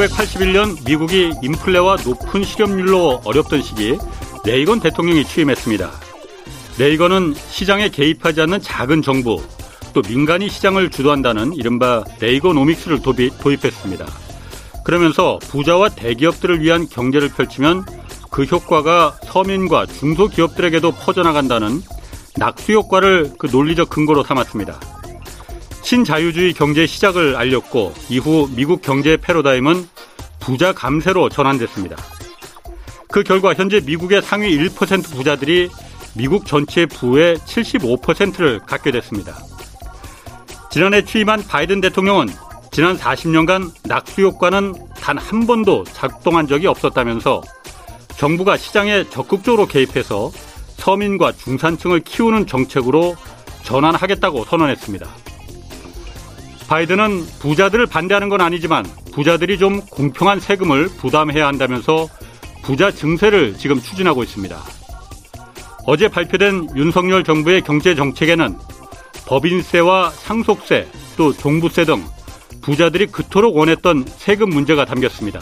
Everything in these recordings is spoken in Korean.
1981년 미국이 인플레와 높은 실업률로 어렵던 시기 레이건 대통령이 취임했습니다. 레이건은 시장에 개입하지 않는 작은 정부, 또 민간이 시장을 주도한다는 이른바 레이건오믹스를 도입했습니다. 그러면서 부자와 대기업들을 위한 경제를 펼치면 그 효과가 서민과 중소기업들에게도 퍼져나간다는 낙수 효과를 그 논리적 근거로 삼았습니다. 신자유주의 경제 시작을 알렸고 이후 미국 경제 패러다임은 부자 감세로 전환됐습니다. 그 결과 현재 미국의 상위 1% 부자들이 미국 전체 부의 75%를 갖게 됐습니다. 지난해 취임한 바이든 대통령은 지난 40년간 낙수 효과는 단 한 번도 작동한 적이 없었다면서 정부가 시장에 적극적으로 개입해서 서민과 중산층을 키우는 정책으로 전환하겠다고 선언했습니다. 바이든은 부자들을 반대하는 건 아니지만 부자들이 좀 공평한 세금을 부담해야 한다면서 부자 증세를 지금 추진하고 있습니다. 어제 발표된 윤석열 정부의 경제 정책에는 법인세와 상속세 또 종부세 등 부자들이 그토록 원했던 세금 문제가 담겼습니다.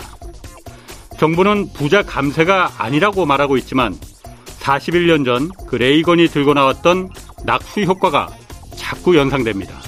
정부는 부자 감세가 아니라고 말하고 있지만 41년 전 그 레이건이 들고 나왔던 낙수 효과가 자꾸 연상됩니다.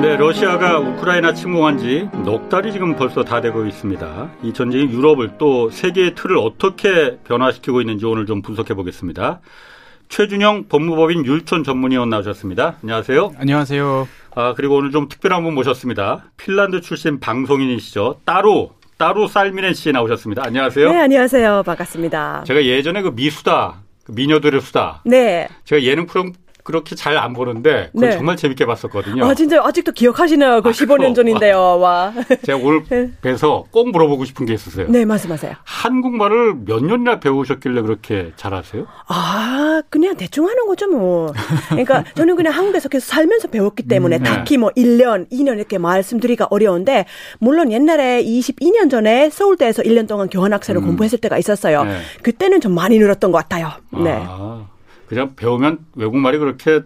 네, 러시아가 우크라이나 침공한 지 넉 달이 지금 벌써 다 되고 있습니다. 이 전쟁이 유럽을 또 세계의 틀을 어떻게 변화시키고 있는지 오늘 좀 분석해 보겠습니다. 최준영 법무법인 율촌 전문위원 나오셨습니다. 안녕하세요. 안녕하세요. 아, 그리고 오늘 좀 특별한 분 모셨습니다. 핀란드 출신 방송인이시죠. 따로 따로 쌀미넨 씨 나오셨습니다. 안녕하세요. 네, 안녕하세요. 반갑습니다. 제가 예전에 그 미수다, 그 미녀들의 수다. 네. 제가 예능 프로 그렇게 잘 안 보는데 그걸 네. 정말 재밌게 봤었거든요. 아 진짜 아직도 기억하시나요? 그 아, 15년 전인데요. 와. 제가 오늘 네. 뵈서 꼭 물어보고 싶은 게 있었어요. 네, 말씀하세요. 한국말을 몇 년이나 배우셨길래 그렇게 잘하세요? 아, 그냥 대충 하는 거죠, 뭐. 그러니까 저는 그냥 한국에서 계속 살면서 배웠기 때문에 음, 네. 딱히 뭐 1년, 2년 이렇게 말씀드리기가 어려운데 물론 옛날에 22년 전에 서울대에서 1년 동안 교환학생을 음. 공부했을 때가 있었어요. 네. 그때는 좀 많이 늘었던 것 같아요. 네. 아. 그냥 배우면 외국말이 그렇게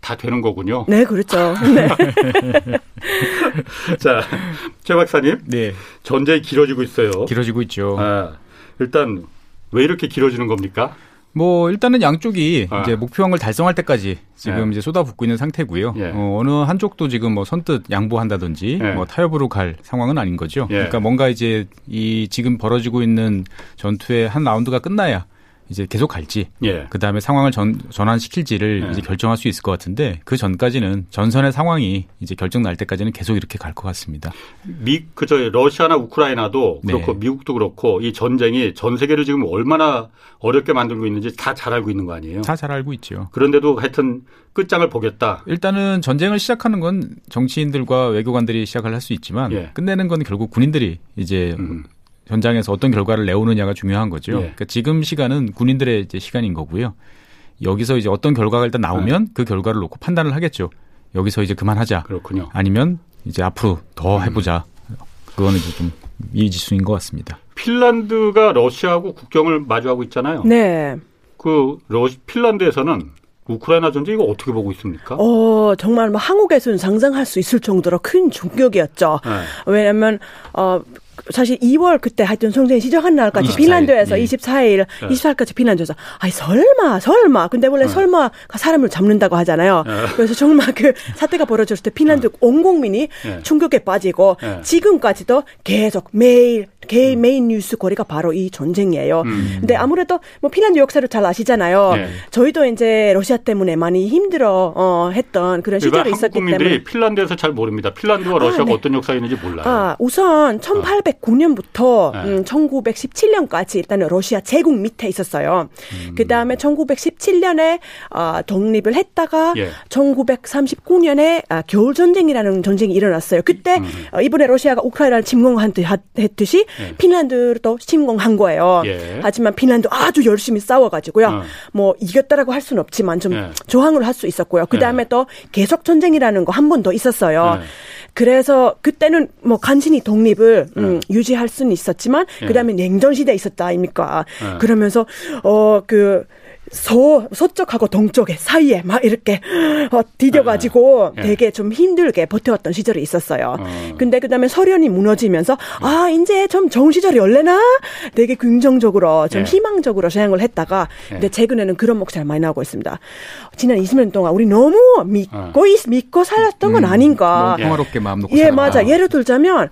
다 되는 거군요. 네, 그렇죠. 네. 자, 최 박사님. 네. 전쟁이 길어지고 있어요. 길어지고 있죠. 아, 일단 왜 이렇게 길어지는 겁니까? 뭐 일단은 양쪽이 아. 이제 목표항을 달성할 때까지 지금 예. 이제 쏟아붓고 있는 상태고요. 예. 어, 어느 한쪽도 지금 뭐 선뜻 양보한다든지 예. 뭐 타협으로 갈 상황은 아닌 거죠. 예. 그러니까 뭔가 이제 이 지금 벌어지고 있는 전투의 한 라운드가 끝나야 이제 계속 갈지, 예. 그 다음에 상황을 전, 전환시킬지를 예. 이제 결정할 수 있을 것 같은데 그 전까지는 전선의 상황이 이제 결정 날 때까지는 계속 이렇게 갈 것 같습니다. 미, 그저 러시아나 우크라이나도 네. 그렇고 네. 미국도 그렇고 이 전쟁이 전 세계를 지금 얼마나 어렵게 만들고 있는지 다 잘 알고 있는 거 아니에요? 다 잘 알고 있죠. 그런데도 하여튼 끝장을 보겠다. 일단은 전쟁을 시작하는 건 정치인들과 외교관들이 시작을 할 수 있지만 예. 끝내는 건 결국 군인들이 이제 음. 현장에서 어떤 결과를 내오느냐가 중요한 거죠. 예. 그러니까 지금 시간은 군인들의 이제 시간인 거고요. 여기서 이제 어떤 결과가 일단 나오면 네. 그 결과를 놓고 판단을 하겠죠. 여기서 이제 그만하자. 그렇군요. 아니면 이제 앞으로 더 음. 해보자. 음. 그거는 이제 좀 이지수인 것 같습니다. 핀란드가 러시아하고 국경을 마주하고 있잖아요. 네. 그 러시 핀란드에서는 우크라이나 전쟁 이거 어떻게 보고 있습니까? 어 정말 뭐 한국에서는 상상할 수 있을 정도로 큰 충격이었죠. 네. 왜냐하면 어 사실 2월 그때 하여튼 전쟁 시작한 날까지 24일. 핀란드에서 예. 24일, 예. 24일까지 핀란드에서 아니 설마 설마 근데 원래 예. 설마가 사람을 잡는다고 하잖아요. 예. 그래서 정말 그 사태가 벌어졌을 때 핀란드 예. 온 국민이 예. 충격에 빠지고 지금까지도 계속 매일 개 음. 메인 뉴스 거리가 바로 이 전쟁이에요. 음. 근데 아무래도 뭐 핀란드 역사를 잘 아시잖아요. 저희도 이제 러시아 때문에 많이 힘들어 어, 했던 그런 시절이 있었기 때문에 핀란드에서 잘 모릅니다. 핀란드와 러시아가 아, 네. 어떤 역사 있는지 몰라요. 아, 우선 1800 1909년부터 네. 음, 1917년까지 일단은 러시아 제국 밑에 있었어요. 음. 그 다음에 1917년에 어, 독립을 했다가 예. 1939년에 아, 겨울 전쟁이라는 전쟁이 일어났어요. 그때 음. 어, 이번에 러시아가 우크라이나를 침공한 듯이 예. 핀란드도 침공한 거예요. 예. 하지만 핀란드 아주 열심히 싸워가지고요. 어. 뭐 이겼다라고 할 수는 없지만 좀 예. 조항을 할 수 있었고요. 그 다음에 또 계속 전쟁이라는 거 한 번 더 있었어요. 그래서 그때는 뭐 간신히 독립을 음, 유지할 수는 있었지만 그 다음에 냉전 시대 있었다 아닙니까? 그러면서 어그 서, 서쪽하고 동쪽에 사이에 막 이렇게 어, 디뎌가지고 네. 되게 좀 힘들게 버텨왔던 시절이 있었어요. 어. 근데 그 다음에 소련이 무너지면서 아, 이제 좀 좋은 시절이 올래나? 되게 긍정적으로 좀 네. 희망적으로 생각을 했다가 네. 근데 최근에는 그런 목소리가 많이 나오고 있습니다. 지난 20년 동안 우리 너무 믿고, 어. 믿고 살았던 건 음. 아닌가. 평화롭게 마음 놓고 예, 살았다. 맞아. 예를 들자면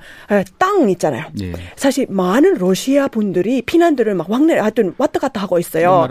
땅 있잖아요. 예. 사실 많은 러시아 분들이 피난들을 막 왕래 하여튼 왔다 갔다 하고 있어요.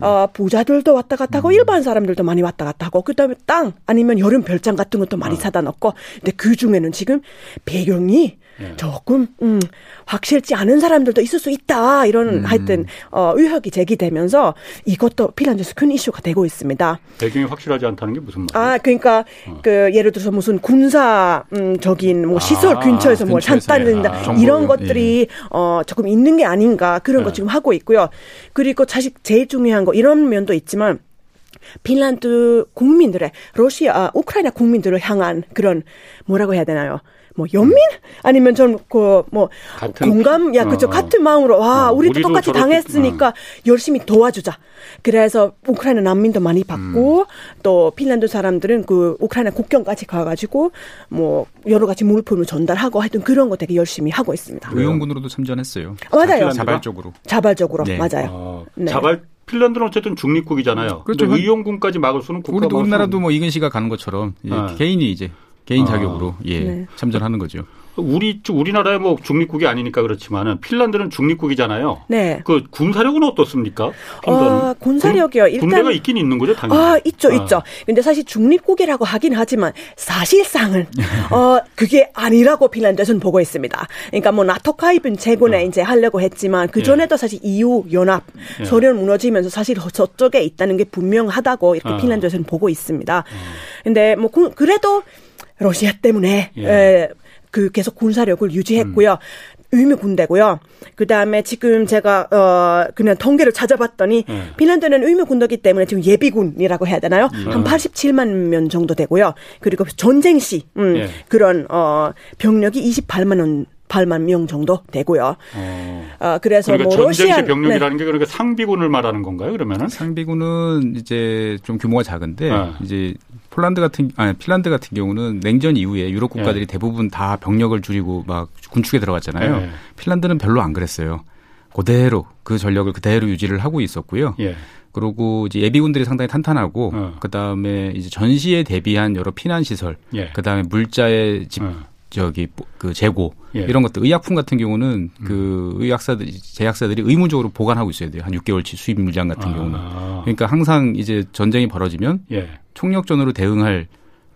어, 부자들도 왔다 갔다 하고 음. 일반 사람들도 많이 왔다 갔다 하고 그다음에 땅 아니면 여름 별장 같은 것도 많이 어. 사다 놓고 근데 그 중에는 지금 배경이 네. 조금 음, 확실치 않은 사람들도 있을 수 있다 이런 음. 하여튼 어, 의혹이 제기되면서 이것도 핀란드에서 큰 이슈가 되고 있습니다. 배경이 확실하지 않다는 게 무슨 말이에요? 아 그러니까 어. 그 예를 들어서 무슨 군사 음, 적인 뭐 시설 아, 근처에서 뭘 찾다든다 아, 이런 것들이 예. 어 조금 있는 게 아닌가 그런 네. 거 지금 하고 있고요. 그리고 사실 제일 중요한 거 이런 면도 있지만 핀란드 국민들의 러시아, 아, 우크라이나 국민들을 향한 그런 뭐라고 해야 되나요? 뭐 연민 아니면 좀그뭐 공감 야 그죠 어, 어. 같은 마음으로 와 어, 우리도, 똑같이 당했으니까 어. 열심히 도와주자. 그래서 우크라이나 난민도 많이 받고 음. 또 핀란드 사람들은 그 우크라이나 국경까지 가가지고 뭐 여러 가지 물품을 전달하고 하여튼 그런 거 되게 열심히 하고 있습니다. 의용군으로도 참전했어요. 맞아요. 자발적으로. 자발적으로 네. 맞아요. 네. 자발 핀란드는 어쨌든 중립국이잖아요. 그렇죠. 의용군까지 막을 수는 국가 우리도 우리나라도 뭐 이근 씨가 가는 것처럼 예, 네. 개인이 이제 개인 아. 자격으로 아, 예 네. 참전하는 거죠. 우리 우리나라의 뭐 중립국이 아니니까 그렇지만은 핀란드는 중립국이잖아요. 네. 그 군사력은 어떻습니까? 어, 군사력이요. 일단 군대가 있긴 있는 거죠, 당연히. 아, 있죠, 아. 있죠. 근데 사실 중립국이라고 하긴 하지만 사실상은 어 그게 아니라고 핀란드에서는 보고 있습니다. 그러니까 뭐 나토 가입은 최근에 어. 이제 하려고 했지만 그 전에도 예. 사실 EU 연합 예. 소련 무너지면서 사실 저쪽에 있다는 게 분명하다고 이렇게 어. 핀란드에서는 보고 있습니다. 어. 근데 뭐 그래도 러시아 때문에 예. 에, 그 계속 군사력을 유지했고요. 음. 의무 군대고요. 그 다음에 지금 제가 어 그냥 통계를 찾아봤더니 네. 핀란드는 의무 군대기 때문에 지금 예비군이라고 해야 되나요? 음. 한 87만 명 정도 되고요. 그리고 전쟁 시 음, 네. 그런 어 병력이 28만 원 8만 명 정도 되고요. 어. 아, 그래서 그러니까 뭐 전쟁시 러시아 병력이라는 네. 게 그러니까 상비군을 말하는 건가요? 그러면은 상비군은 이제 좀 규모가 작은데 네. 이제 폴란드 같은 아니 핀란드 같은 경우는 냉전 이후에 유럽 국가들이 네. 대부분 다 병력을 줄이고 막 군축에 들어갔잖아요. 네. 핀란드는 별로 안 그랬어요. 그대로 그 전력을 그대로 유지를 하고 있었고요. 예. 그리고 이제 예비군들이 상당히 탄탄하고 어. 그다음에 이제 전시에 대비한 여러 피난 시설, 예. 그다음에 물자의 집 어. 저기 그 재고 예. 이런 것들 의약품 같은 경우는 음. 그 의약사들 제약사들이 의무적으로 보관하고 있어야 돼요 한 6개월치 수입 물량 같은 아. 경우는 그러니까 항상 이제 전쟁이 벌어지면 예. 총력전으로 대응할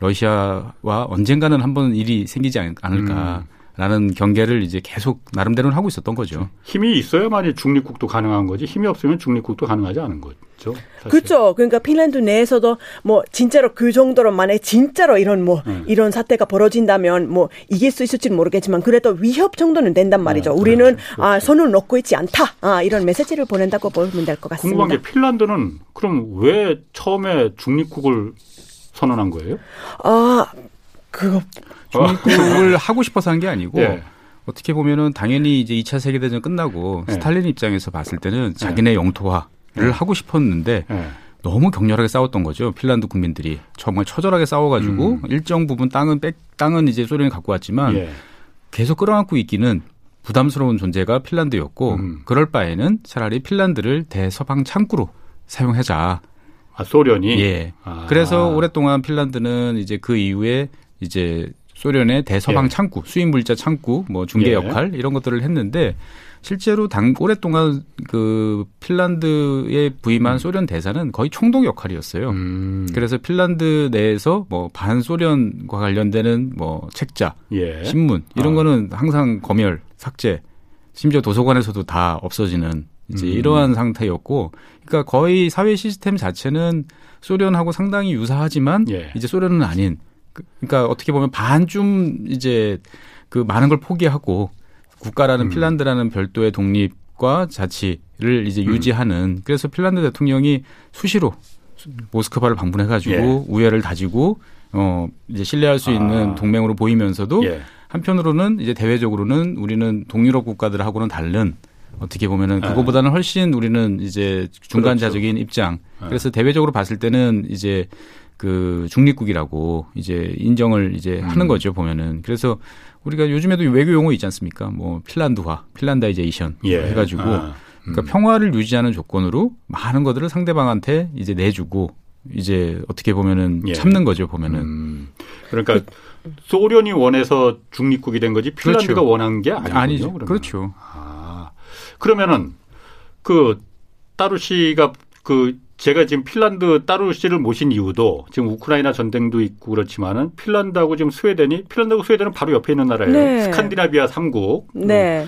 러시아와 언젠가는 한번 일이 생기지 않을까. 음. 라는 경계를 이제 계속 나름대로는 하고 있었던 거죠. 힘이 있어야만이 중립국도 가능한 거지 힘이 없으면 중립국도 가능하지 않은 거죠. 사실. 그렇죠. 그러니까 핀란드 내에서도 뭐 진짜로 그 정도로 만약 진짜로 이런 뭐 음. 이런 사태가 벌어진다면 뭐 이길 수 있을지는 모르겠지만 그래도 위협 정도는 된단 말이죠. 네, 우리는 그렇죠. 아 그렇죠. 손을 놓고 있지 않다. 아 이런 메시지를 보낸다고 보면 될 것 같습니다. 궁금한 게 핀란드는 그럼 왜 처음에 중립국을 선언한 거예요? 아 그거 중립국을 하고 싶어서 한 게 아니고 예. 어떻게 보면은 당연히 이제 2차 세계대전 끝나고 예. 스탈린 입장에서 봤을 때는 예. 자기네 영토화를 예. 하고 싶었는데 예. 너무 격렬하게 싸웠던 거죠. 핀란드 국민들이 정말 처절하게 싸워가지고 음. 일정 부분 땅은 백 땅은 이제 소련이 갖고 왔지만 예. 계속 끌어안고 있기는 부담스러운 존재가 핀란드였고 음. 그럴 바에는 차라리 핀란드를 대서방 창구로 사용하자. 아, 소련이? 예. 아. 그래서 오랫동안 핀란드는 이제 그 이후에 이제 소련의 대서방 예. 창구, 수입 물자 창구, 뭐 중개 예. 역할 이런 것들을 했는데 실제로 당 오랫동안 그 핀란드에 부임한 음. 소련 대사는 거의 총독 역할이었어요. 음. 그래서 핀란드 내에서 뭐 반소련과 관련되는 뭐 책자, 예. 신문 이런 아. 거는 항상 검열, 삭제, 심지어 도서관에서도 다 없어지는 이제 음. 이러한 상태였고, 그러니까 거의 사회 시스템 자체는 소련하고 상당히 유사하지만 예. 이제 소련은 아닌 그러니까 어떻게 보면 반쯤 이제 그 많은 걸 포기하고 국가라는 음. 핀란드라는 별도의 독립과 자치를 이제 음. 유지하는 그래서 핀란드 대통령이 수시로 모스크바를 방문해가지고 예. 우애를 다지고 어 이제 신뢰할 수 있는 아. 동맹으로 보이면서도 예. 한편으로는 이제 대외적으로는 우리는 동유럽 국가들하고는 다른 어떻게 보면은 네. 그거보다는 훨씬 우리는 이제 중간자적인 그렇죠. 입장. 네. 그래서 대외적으로 봤을 때는 이제 그 중립국이라고 이제 인정을 이제 음. 하는 거죠 보면은. 그래서 우리가 요즘에도 외교 용어 있지 않습니까? 뭐 핀란드화, 핀란다이제이션 예. 해가지고 아. 음. 그러니까 평화를 유지하는 조건으로 많은 것들을 상대방한테 이제 내주고 이제 어떻게 보면은 예. 참는 거죠 보면은. 음. 그러니까 그, 소련이 원해서 중립국이 된 거지 핀란드가 그렇죠. 원한 게 아니군요. 아니죠. 그러면. 그렇죠. 아, 그러면은 그 따루 씨가 그 제가 지금 핀란드 따루 씨를 모신 이유도 지금 우크라이나 전쟁도 있고 그렇지만은 핀란드하고 지금 스웨덴이 핀란드하고 스웨덴은 바로 옆에 있는 나라예요. 네. 스칸디나비아 3국. 네.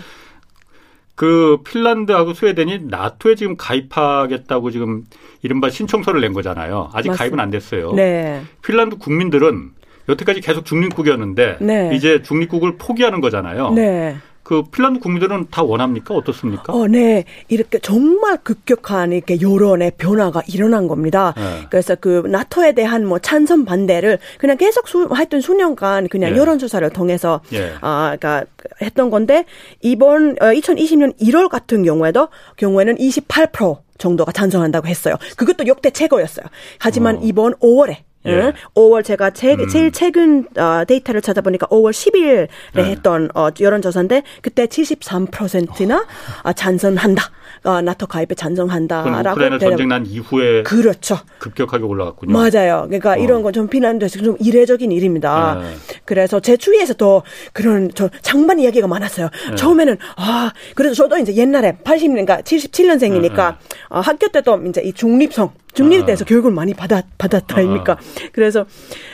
그 핀란드하고 스웨덴이 나토에 지금 가입하겠다고 지금 이른바 신청서를 낸 거잖아요. 아직 맞습니다. 가입은 안 됐어요. 네. 핀란드 국민들은 여태까지 계속 중립국이었는데 네. 이제 중립국을 포기하는 거잖아요. 네. 그 핀란드 국민들은 다 원합니까? 어떻습니까? 어, 네. 이렇게 정말 급격한 이렇게 여론의 변화가 일어난 겁니다. 네. 그래서 그 나토에 대한 뭐 찬성 반대를 그냥 계속 수, 하여튼 수년간 그냥 예. 여론조사를 통해서 예. 아, 그러니까 했던 건데 이번 어, 2020년 1월 같은 경우에도 경우에는 28% 정도가 찬성한다고 했어요. 그것도 역대 최고였어요. 하지만 어. 이번 5월에 예. 5월 제가 제, 음. 제일 최근 어, 데이터를 찾아보니까 5월 10일에 네. 했던 어, 여론조사인데 그때 73%나 어. 찬성한다. 어, 나토 가입에 찬성한다라고. 우크라이나 전쟁 난 이후에 그렇죠. 급격하게 올라갔군요. 맞아요. 그러니까 어. 이런 건 좀 비난돼서 좀 이례적인 일입니다. 네. 그래서 제 주위에서 또 그런 저 장반 이야기가 많았어요. 네. 처음에는 아 그래서 저도 이제 옛날에 80년 그러니까 77년생이니까 어, 학교 때도 이제 이 중립성 중립에 대해서 아. 교육을 많이 받았, 받았다, 아닙니까? 아. 그래서,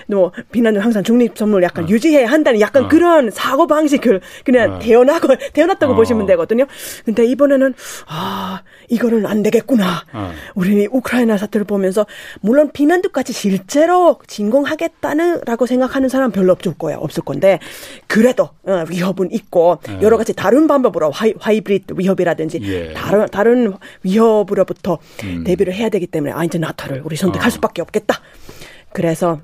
뭐, 핀란드는 항상 중립성을 약간 아. 유지해야 한다는 약간 아. 그런 사고 방식을 그냥 아. 태어나고, 태어났다고 어. 보시면 되거든요. 근데 이번에는, 아, 이거는 안 되겠구나. 아. 우리는 우크라이나 사태를 보면서, 물론 핀란드까지 실제로 침공하겠다는, 라고 생각하는 사람 별로 없을 거예요. 없을 건데, 그래도, 어, 위협은 있고, 네. 여러 가지 다른 방법으로 하이, 하이브리드 위협이라든지, 예. 다른, 다른 위협으로부터 음. 대비를 해야 되기 때문에, 아, 이제 나토를 우리 선택할 어. 수밖에 없겠다. 그래서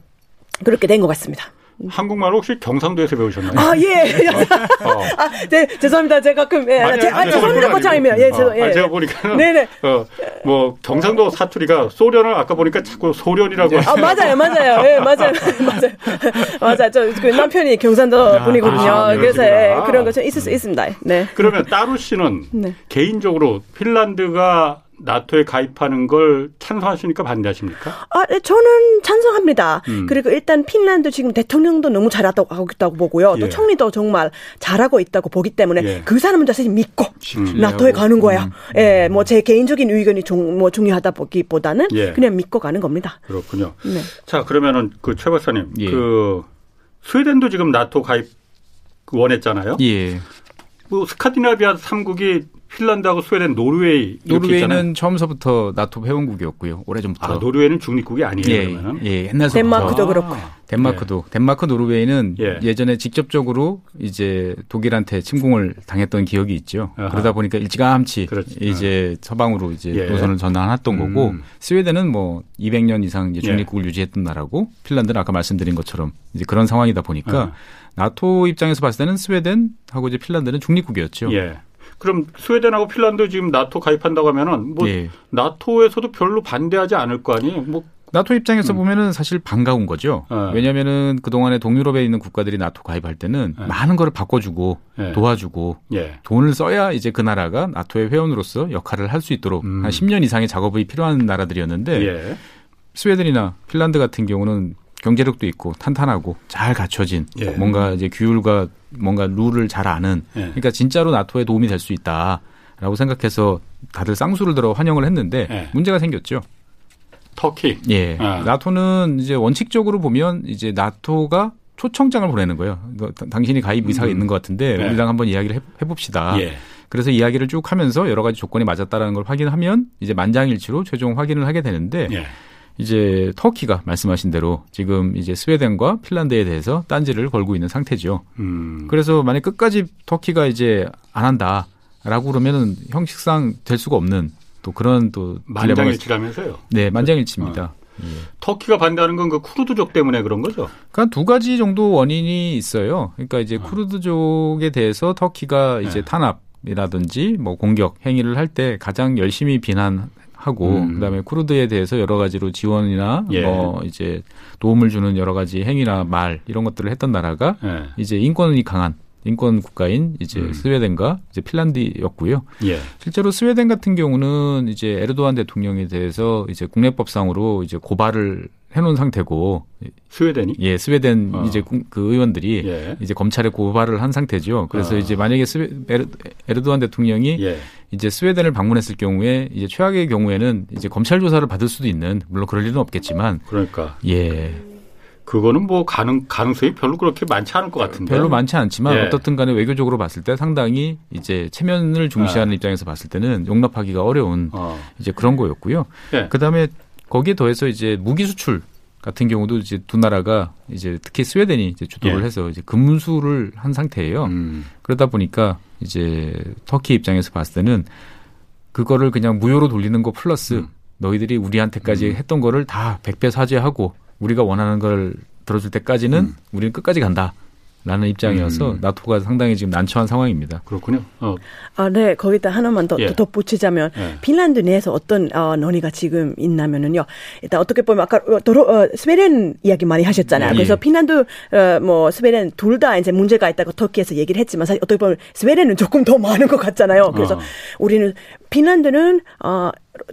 그렇게 된 것 같습니다. 한국말 혹시 경상도에서 배우셨나요? 아, 예. 어. 아, 네, 죄송합니다. 제가 가끔, 예. 아니, 제, 아, 죄송합니다. 고창입니다. 예, 어, 예. 아, 제가 보니까. 네네. 어, 뭐, 경상도 사투리가 소련을 아까 보니까 자꾸 소련이라고 아, 맞아요, 맞아요. 예, 맞아요. 맞아요. 맞아요. 저, 그 남편이 경상도 아, 분이거든요. 아, 그래서, 예, 그런 거 좀 있을 수 있습니다. 네. 그러면 따루 씨는 네. 개인적으로 finland가 나토에 가입하는 걸 찬성하십니까 반대하십니까? 아, 네, 저는 찬성합니다. 음. 그리고 일단 핀란드 지금 대통령도 너무 잘하고 하고 있다고 보고요. 예. 또 총리도 정말 잘하고 있다고 보기 때문에 예. 그 사람은 사실 믿고 음. 나토에 가는 거야. 음. 예, 뭐 제 개인적인 의견이 중, 뭐 중요하다 보기보다는 예. 그냥 믿고 가는 겁니다. 그렇군요. 네. 자, 그러면은 그 최 박사님, 예. 그 스웨덴도 지금 나토 가입 원했잖아요. 예. 뭐 스칸디나비아 3국이 핀란드하고 스웨덴, 노르웨이 노르웨이는 처음서부터 나토 회원국이었고요. 오래전부터. 아, 노르웨이는 중립국이 아니에요. 예, 그러면 예, 옛날부터 덴마크도 그렇고. 덴마크도 예. 덴마크 노르웨이는 예. 전에 직접적으로 이제 독일한테 침공을 당했던 기억이 있죠. 아하. 그러다 보니까 일찌감치 그렇지. 이제 아. 서방으로 이제 예. 노선을 전환했던 음. 거고 스웨덴은 뭐 200년 이상 이제 중립국을 예. 유지했던 나라고 핀란드는 아까 말씀드린 것처럼 이제 그런 상황이다 보니까 아. 나토 입장에서 봤을 때는 스웨덴하고 이제 핀란드는 중립국이었죠. 예. 그럼 스웨덴하고 핀란드 지금 나토 가입한다고 하면은 뭐 예. 나토에서도 별로 반대하지 않을 거 아니에요? 뭐 나토 입장에서 음. 보면은 사실 반가운 거죠. 네. 왜냐면은 그동안에 동유럽에 있는 국가들이 나토 가입할 때는 네. 많은 거를 바꿔주고 네. 도와주고 예. 돈을 써야 이제 그 나라가 나토의 회원으로서 역할을 할 수 있도록 음. 한 10년 이상의 작업이 필요한 나라들이었는데 예. 스웨덴이나 핀란드 같은 경우는 경제력도 있고 탄탄하고 잘 갖춰진 예. 뭔가 이제 규율과 뭔가 룰을 잘 아는 예. 그러니까 진짜로 나토에 도움이 될 수 있다라고 생각해서 다들 쌍수를 들어 환영을 했는데 예. 문제가 생겼죠. 터키. 예. 아. 나토는 이제 원칙적으로 보면 이제 나토가 초청장을 보내는 거예요. 당신이 가입 의사가 음. 있는 것 같은데 네. 우리랑 한번 이야기를 해봅시다. 예. 그래서 이야기를 쭉 하면서 여러 가지 조건이 맞았다라는 걸 확인하면 이제 만장일치로 최종 확인을 하게 되는데 예. 이제 터키가 말씀하신 대로 지금 이제 스웨덴과 핀란드에 대해서 딴지를 걸고 있는 상태죠. 음. 그래서 만약 끝까지 터키가 이제 안 한다라고 그러면은 형식상 될 수가 없는 또 그런 또 만장일치라면서요? 네, 만장일치입니다. 어. 예. 터키가 반대하는 건 그 쿠르드족 때문에 그런 거죠? 그러니까 두 가지 정도 원인이 있어요. 그러니까 이제 어. 쿠르드족에 대해서 터키가 이제 네. 탄압 이라든지 뭐 공격 행위를 할 때 가장 열심히 비난 하고 음. 그다음에 쿠르드에 대해서 여러 가지로 지원이나 예. 뭐 이제 도움을 주는 여러 가지 행위나 말 이런 것들을 했던 나라가 예. 이제 인권이 강한 인권 국가인 이제 음. 스웨덴과 이제 핀란드였고요. 예. 실제로 스웨덴 같은 경우는 이제 에르도안 대통령에 대해서 이제 국내법상으로 이제 고발을 해놓은 상태고 스웨덴이 예 스웨덴 어. 이제 그 의원들이 예. 이제 검찰에 고발을 한 상태죠. 그래서 어. 이제 만약에 스웨, 에르, 에르도안 대통령이 예. 이제 스웨덴을 방문했을 경우에 이제 최악의 경우에는 이제 검찰 조사를 받을 수도 있는 물론 그럴 일은 없겠지만 그러니까 예 그거는 뭐 가능 가능성이 별로 그렇게 많지 않을 것 같은데 별로 많지 않지만 예. 어떻든 간에 외교적으로 봤을 때 상당히 이제 체면을 중시하는 예. 입장에서 봤을 때는 용납하기가 어려운 어. 이제 그런 거였고요. 예. 그다음에 거기에 더해서 이제 무기 수출 같은 경우도 이제 두 나라가 이제 특히 스웨덴이 이제 주도를 예. 해서 이제 금수를 한 상태예요. 음. 그러다 보니까 이제 터키 입장에서 봤을 때는 그거를 그냥 무효로 돌리는 거 플러스 음. 너희들이 우리한테까지 음. 했던 거를 다 백배 사죄하고 우리가 원하는 걸 들어줄 때까지는 음. 우리는 끝까지 간다. 라는 입장이어서 음. 나토가 상당히 지금 난처한 상황입니다. 그렇군요. 어. 아, 네. 거기다 하나만 더 예. 덧붙이자면 예. 핀란드 내에서 어떤 어, 논의가 지금 있나면은요. 일단 어떻게 보면 아까 어, 도로, 어, 스웨덴 이야기 많이 하셨잖아요. 예. 그래서 핀란드 어, 뭐 스웨덴 둘 다 이제 문제가 있다고 터키에서 얘기를 했지만 사실 어떻게 보면 스웨덴은 조금 더 많은 것 같잖아요. 그래서 어. 우리는 핀란드는 어,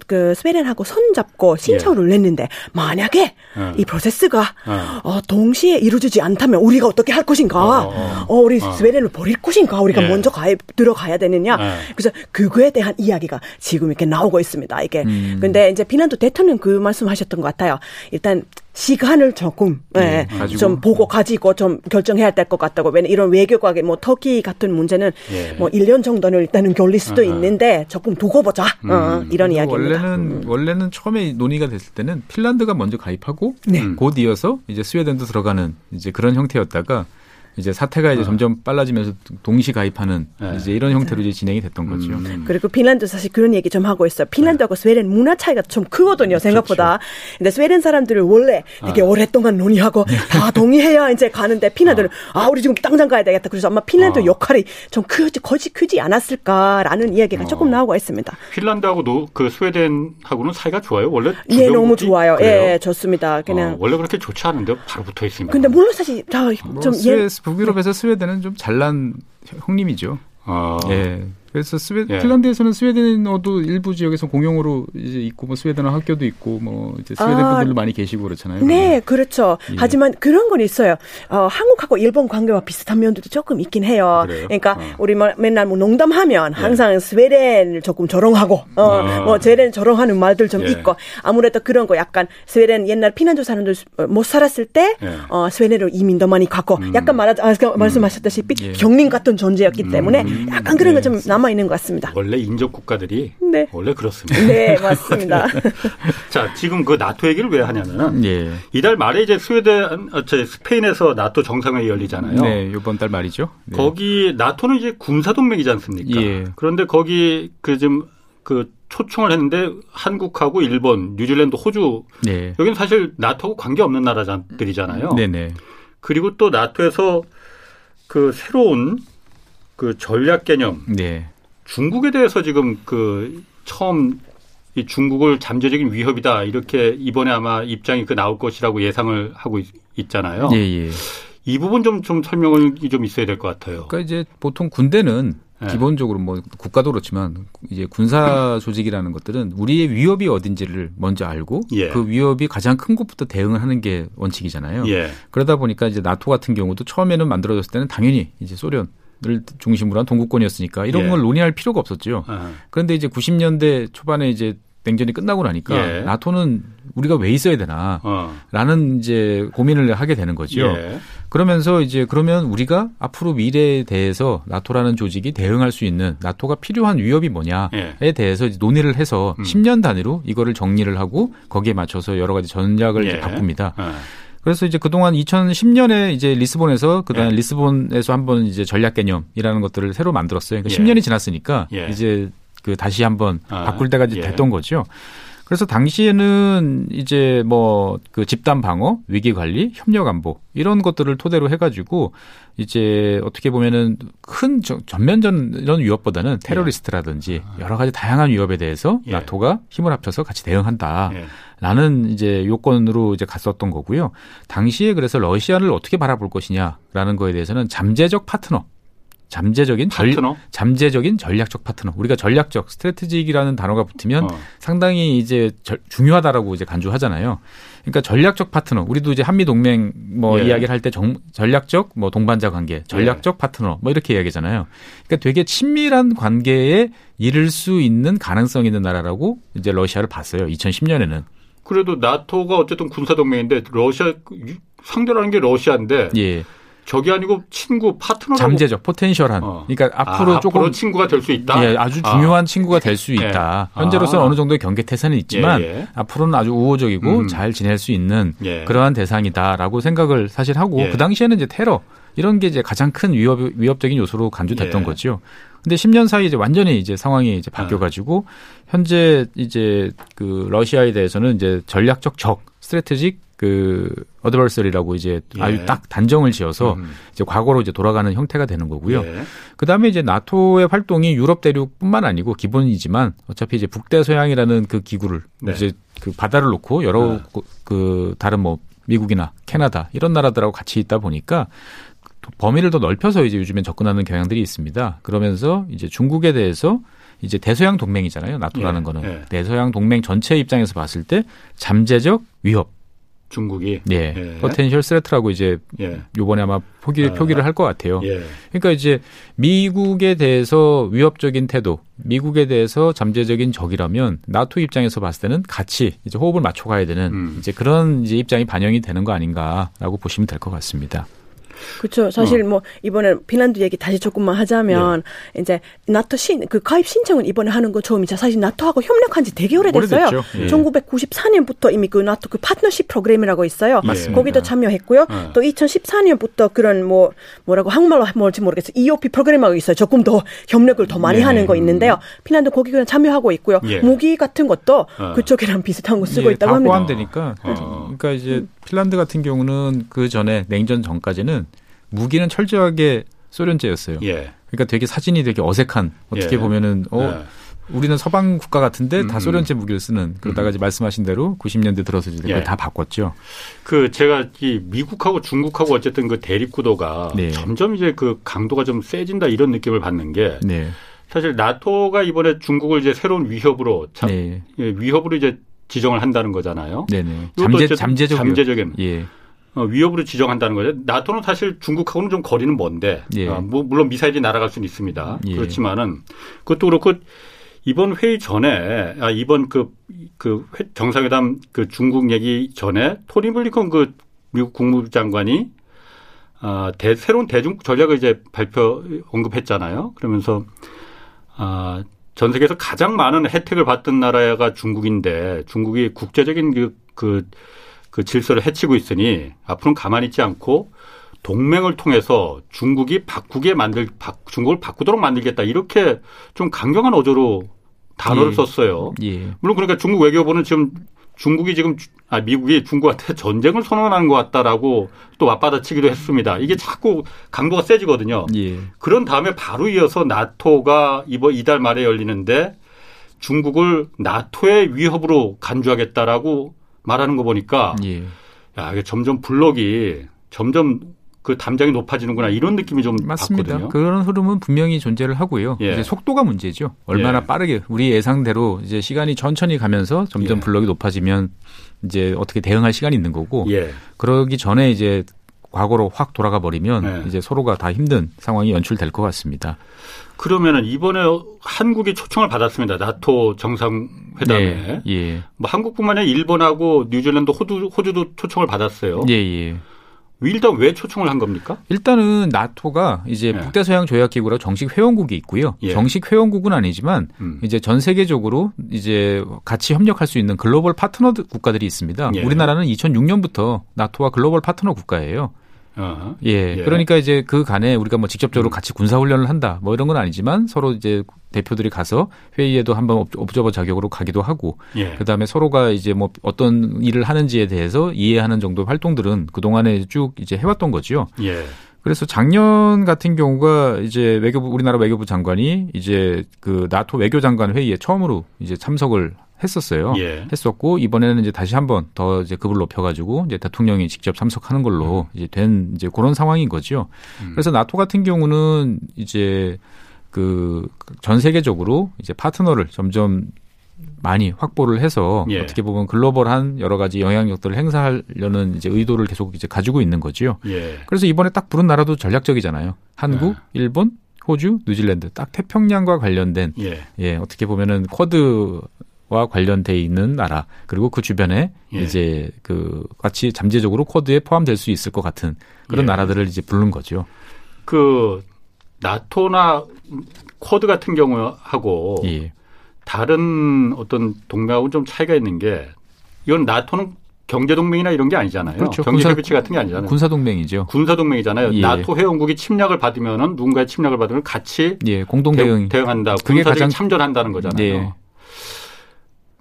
그 스웨덴하고 손 잡고 신청을 예. 냈는데 만약에 어. 이 프로세스가 어. 어. 동시에 이루어지지 않다면 우리가 어떻게 할 것인가? 어, 어. 어 우리 스웨덴을 버릴 것인가? 우리가 예. 먼저 가 들어가야 되느냐? 예. 그래서 그거에 대한 이야기가 지금 이렇게 나오고 있습니다. 이게 음. 근데 이제 핀란드 대통령 그 말씀하셨던 것 같아요. 일단 시간을 조금 네, 네, 좀 보고 가지고 좀 결정해야 될 것 같다고. 왜냐 이런 외교과의 뭐 터키 같은 문제는 예. 뭐 1년 정도는 일단은 결릴 수도 아하. 있는데 조금 두고 보자. 음. 어, 이런 이야기입니다. 원래는 음. 원래는 처음에 논의가 됐을 때는 핀란드가 먼저 가입하고 네. 곧 이어서 이제 스웨덴도 들어가는 이제 그런 형태였다가 이제 사태가 이제 어. 점점 빨라지면서 동시 가입하는 네. 이제 이런 형태로 이제 진행이 됐던 거죠. 음. 그리고 핀란드 사실 그런 얘기 좀 하고 있어요. 핀란드하고 네. 스웨덴 문화 차이가 좀 크거든요, 생각보다. 그렇죠. 근데 스웨덴 사람들을 원래 되게 어. 오랫동안 논의하고 네. 다 동의해야 이제 가는데 핀란드는 어. 아 우리 지금 당장 가야 되겠다. 그래서 아마 핀란드 어. 역할이 좀 크지 거지 크지 않았을까라는 이야기가 어. 조금 나오고 있습니다. 핀란드하고도 그 스웨덴하고는 사이가 좋아요. 원래 예, 너무 좋아요. 그래요? 예, 좋습니다. 그냥 원래 그렇게 좋지 않은데 바로 붙어 있습니다. 근데 물론 사실 다 좀 뭐 예. 북유럽에서 스웨덴은 좀 잘난 형님이죠. 아. 예. 그래서 스웨 예. 핀란드에서는 스웨덴어도 일부 지역에서 공용으로 이제 있고 뭐 스웨덴어 학교도 있고 뭐 이제 스웨덴 아, 분들도 많이 계시고 그렇잖아요. 네, 그렇죠. 예. 하지만 그런 건 있어요. 어, 한국하고 일본 관계와 비슷한 면도 조금 있긴 해요. 그래요? 그러니까 어. 우리 뭐 맨날 뭐 농담하면 예. 항상 스웨덴을 조금 조롱하고 어, 어. 뭐 스웨덴 조롱하는 말들 좀 예. 있고 아무래도 그런 거 약간 스웨덴 옛날 핀란드 사람들 못 살았을 때 예. 어, 스웨덴으로 이민도 많이 가고 음. 약간 말하, 아, 말씀하셨다시피 예. 경민 같은 존재였기 때문에 음. 약간 그런 거좀 남. 남아 있는 것 같습니다. 원래 인접 국가들이 네. 원래 그렇습니다. 네, 맞습니다. 자, 지금 그 나토 얘기를 왜 하냐면은 예. 이달 말에 이제 스웨덴, 어, 스페인에서 나토 정상회의 열리잖아요. 네, 이번 달 말이죠. 네. 거기 나토는 이제 군사 동맹이지 않습니까? 예. 그런데 거기 그 지금 그 초청을 했는데 한국하고 일본, 뉴질랜드, 호주 네. 여기는 사실 나토하고 관계 없는 나라들이잖아요. 네네. 그리고 또 나토에서 그 새로운 그 전략 개념, 네. 중국에 대해서 지금 그 처음 이 중국을 잠재적인 위협이다 이렇게 이번에 아마 입장이 그 나올 것이라고 예상을 하고 있, 잖아요 예, 예. 이 부분 좀, 좀 설명이 좀 있어야 될 것 같아요. 그러니까 이제 보통 군대는 네. 기본적으로 뭐 국가도 그렇지만 이제 군사 조직이라는 것들은 우리의 위협이 어딘지를 먼저 알고 예. 그 위협이 가장 큰 곳부터 대응을 하는 게 원칙이잖아요. 예. 그러다 보니까 이제 나토 같은 경우도 처음에는 만들어졌을 때는 당연히 이제 소련 을 중심으로 한 동구권이었으니까 이런 예. 걸 논의할 필요가 없었죠. 아 그런데 이제 90년대 초반에 이제 냉전이 끝나고 나니까 예. 나토는 우리가 왜 있어야 되나 어. 라는 이제 고민을 하게 되는 거죠. 예. 그러면서 이제 그러면 우리가 앞으로 미래에 대해서 나토라는 조직이 대응할 수 있는 나토가 필요한 위협이 뭐냐에 예. 대해서 논의를 해서 음. 10년 단위로 이거를 정리를 하고 거기에 맞춰서 여러 가지 전략을 예. 바꿉니다. 어. 그래서 이제 그동안 2010년에 이제 리스본에서 그다음에 예. 리스본에서 한번 이제 전략 개념이라는 것들을 새로 만들었어요. 그러니까 예. 10년이 지났으니까 예. 이제 그 다시 한번 아, 바꿀 때가 예. 됐던 거죠. 그래서 당시에는 이제 뭐 그 집단 방어, 위기 관리, 협력 안보 이런 것들을 토대로 해가지고 이제 어떻게 보면은 큰 전면전 이런 위협보다는 예. 테러리스트라든지 아. 여러 가지 다양한 위협에 대해서 예. 나토가 힘을 합쳐서 같이 대응한다. 예. 라는 이제 요건으로 이제 갔었던 거고요. 당시에 그래서 러시아를 어떻게 바라볼 것이냐라는 거에 대해서는 잠재적 파트너 잠재적인 전, 잠재적인 전략적 파트너. 우리가 전략적 스트레트직이라는 단어가 붙으면 어. 상당히 이제 절, 중요하다라고 이제 간주하잖아요. 그러니까 전략적 파트너. 우리도 이제 한미 동맹 뭐 예. 이야기를 할 때 전략적 뭐 동반자 관계, 전략적 예. 파트너 뭐 이렇게 이야기잖아요. 그러니까 되게 친밀한 관계에 이를 수 있는 가능성 있는 나라라고 이제 러시아를 봤어요. 2010년에는. 그래도 나토가 어쨌든 군사 동맹인데 러시아 상대라는 게 러시아인데 예. 적이 아니고 친구 파트너 잠재적 포텐셜한 어. 그러니까 앞으로 아, 조금 앞으로 친구가 될 수 있다. 예, 아주 중요한 아. 친구가 될 수 있다. 예. 현재로서는 아. 어느 정도의 경계 태세는 있지만 예, 예. 앞으로는 아주 우호적이고 음. 잘 지낼 수 있는 예. 그러한 대상이다라고 생각을 사실 하고 예. 그 당시에는 이제 테러 이런 게 이제 가장 큰 위협 위협적인 요소로 간주됐던 예. 거죠. 근데 10년 사이 이제 완전히 이제 상황이 이제 바뀌어 가지고 현재 이제 그 러시아에 대해서는 이제 전략적 적 스트레테직 그 어드버서리라고 이제 예. 아주 딱 단정을 지어서 음. 이제 과거로 이제 돌아가는 형태가 되는 거고요. 예. 그다음에 이제 나토의 활동이 유럽 대륙뿐만 아니고 기본이지만 어차피 이제 북대서양이라는 그 기구를 네. 이제 그 바다를 놓고 여러 네. 그 다른 뭐 미국이나 캐나다 이런 나라들하고 같이 있다 보니까 범위를 더 넓혀서 이제 요즘엔 접근하는 경향들이 있습니다. 그러면서 이제 중국에 대해서 이제 대서양 동맹이잖아요. 나토라는 예. 거는 예. 대서양 동맹 전체 입장에서 봤을 때 잠재적 위협 중국이 예, 예. potential threat라고 이제 예. 요번에 아마 포기, 아. 표기를 할 것 같아요. 예. 그러니까 이제 미국에 대해서 위협적인 태도, 미국에 대해서 잠재적인 적이라면 나토 입장에서 봤을 때는 같이 이제 호흡을 맞춰 가야 되는 음. 이제 그런 이제 입장이 반영이 되는 거 아닌가라고 보시면 될 것 같습니다. 그렇죠. 사실 어. 뭐 이번에 핀란드 얘기 다시 조금만 하자면 네. 이제 나토 신그 가입 신청은 이번에 하는 거 처음이죠. 사실 나토하고 협력한 지 되게 오래됐어요. 예. 1994년부터 이미 그 나토 그 파트너십 프로그램이라고 있어요. 맞습니다. 거기도 참여했고요. 네. 또 2014년부터 그런 뭐 뭐라고 한국말로 뭘지 모르겠어요. EOP 프로그램하고 있어요. 조금 더 협력을 더 많이 예. 하는 거 있는데요. 핀란드 거기 그냥 참여하고 있고요. 예. 무기 같은 것도 어. 그쪽이랑 비슷한 거 쓰고 예, 있다고 합니다. 포함되니까. 어. 그러니까 이제 핀란드 같은 경우는 그 전에 냉전 전까지는 무기는 철저하게 소련제였어요. 예. 그러니까 되게 사진이 되게 어색한 어떻게 예. 보면은 어 예. 우리는 서방 국가 같은데 음. 다 소련제 무기를 쓰는 그러다가 이제 말씀하신 대로 90년대 들어서 이제 예. 다 바꿨죠. 그 제가 이 미국하고 중국하고 어쨌든 그 대립 구도가 네. 점점 이제 그 강도가 좀 세진다 이런 느낌을 받는 게 네. 사실 나토가 이번에 중국을 이제 새로운 위협으로 참 네. 예, 위협으로 이제 지정을 한다는 거잖아요. 네네. 잠재 잠재적 잠재적인 예. 어, 위협으로 지정한다는 거죠. 나토는 사실 중국하고는 좀 거리는 먼데, 예. 어, 뭐 물론 미사일이 날아갈 수는 있습니다. 예. 그렇지만은 그것도 그렇고 이번 회의 전에 아 이번 그, 그 정상회담 그 중국 얘기 전에 토니 블리컨 그 미국 국무부 장관이 아, 대, 새로운 대중 전략을 이제 발표 언급했잖아요. 그러면서 아, 전 세계에서 가장 많은 혜택을 받던 나라가 중국인데 중국이 국제적인 그, 그 그 질서를 해치고 있으니 앞으로는 가만히 있지 않고 동맹을 통해서 중국이 바꾸게 만들 중국을 바꾸도록 만들겠다 이렇게 좀 강경한 어조로 단어를 예. 썼어요. 예. 물론 그러니까 중국 외교부는 지금 중국이 지금 아 미국이 중국한테 전쟁을 선언하는 것 같다라고 또 맞받아치기도 했습니다. 이게 자꾸 강도가 세지거든요. 예. 그런 다음에 바로 이어서 나토가 이번 이달 말에 열리는데 중국을 나토의 위협으로 간주하겠다라고 말하는 거 보니까 예. 야 이게 점점 블록이 점점 그 담장이 높아지는구나 이런 느낌이 좀 맞습니다. 받거든요. 그런 흐름은 분명히 존재를 하고요. 예. 이제 속도가 문제죠. 얼마나 예. 빠르게 우리 예상대로 이제 시간이 천천히 가면서 점점 예. 블록이 높아지면 이제 어떻게 대응할 시간이 있는 거고 예. 그러기 전에 이제 과거로 확 돌아가 버리면 네. 이제 서로가 다 힘든 상황이 연출될 것 같습니다. 그러면은 이번에 한국이 초청을 받았습니다. 나토 정상회담에. 네, 예. 뭐 한국뿐만 아니라 일본하고 뉴질랜드, 호주, 호주도 초청을 받았어요. 예, 예. 일단 왜 초청을 한 겁니까? 일단은 나토가 이제 예. 북대서양 조약 기구로 정식 회원국이 있고요. 예. 정식 회원국은 아니지만 음. 이제 전 세계적으로 이제 같이 협력할 수 있는 글로벌 파트너 국가들이 있습니다. 예. 우리나라는 2006년부터 나토와 글로벌 파트너 국가예요. 어 예. 예. 그러니까 이제 그 간에 우리가 뭐 직접적으로 음. 같이 군사 훈련을 한다 뭐 이런 건 아니지만 서로 이제 대표들이 가서 회의에도 한번 옵저버 자격으로 가기도 하고 예. 그다음에 서로가 이제 뭐 어떤 일을 하는지에 대해서 이해하는 정도의 활동들은 그동안에 쭉 이제 해 왔던 거죠. 예. 그래서 작년 같은 경우가 이제 외교부 우리나라 외교부 장관이 이제 그 나토 외교장관 회의에 처음으로 이제 참석을 했었어요. 예. 했었고 이번에는 이제 다시 한번 더 이제 급을 높여가지고 이제 대통령이 직접 참석하는 걸로 음. 이제 된 이제 그런 상황인 거죠. 음. 그래서 나토 같은 경우는 이제 그 전 세계적으로 이제 파트너를 점점 많이 확보를 해서 예. 어떻게 보면 글로벌한 여러 가지 영향력들을 행사하려는 이제 의도를 계속 이제 가지고 있는 거지요. 예. 그래서 이번에 딱 부른 나라도 전략적이잖아요. 한국, 예. 일본, 호주, 뉴질랜드 딱 태평양과 관련된 예, 예 어떻게 보면은 쿼드 와 관련돼 있는 나라 그리고 그 주변에 예. 이제 그 같이 잠재적으로 코드에 포함될 수 있을 것 같은 그런 예. 나라들을 이제 부른 거죠. 그 나토나 쿼드 같은 경우하고 예. 다른 어떤 동맹하고는 좀 차이가 있는 게 이건 나토는 경제 동맹이나 이런 게 아니잖아요. 그렇죠. 경제 협의체 같은 게 아니잖아요. 군사 동맹이죠. 군사 동맹이잖아요. 예. 나토 회원국이 침략을 받으면은 누군가의 침략을 받으면 같이 예, 공동 대응 대응한다. 군사적인 가장... 참전한다는 거잖아요. 예.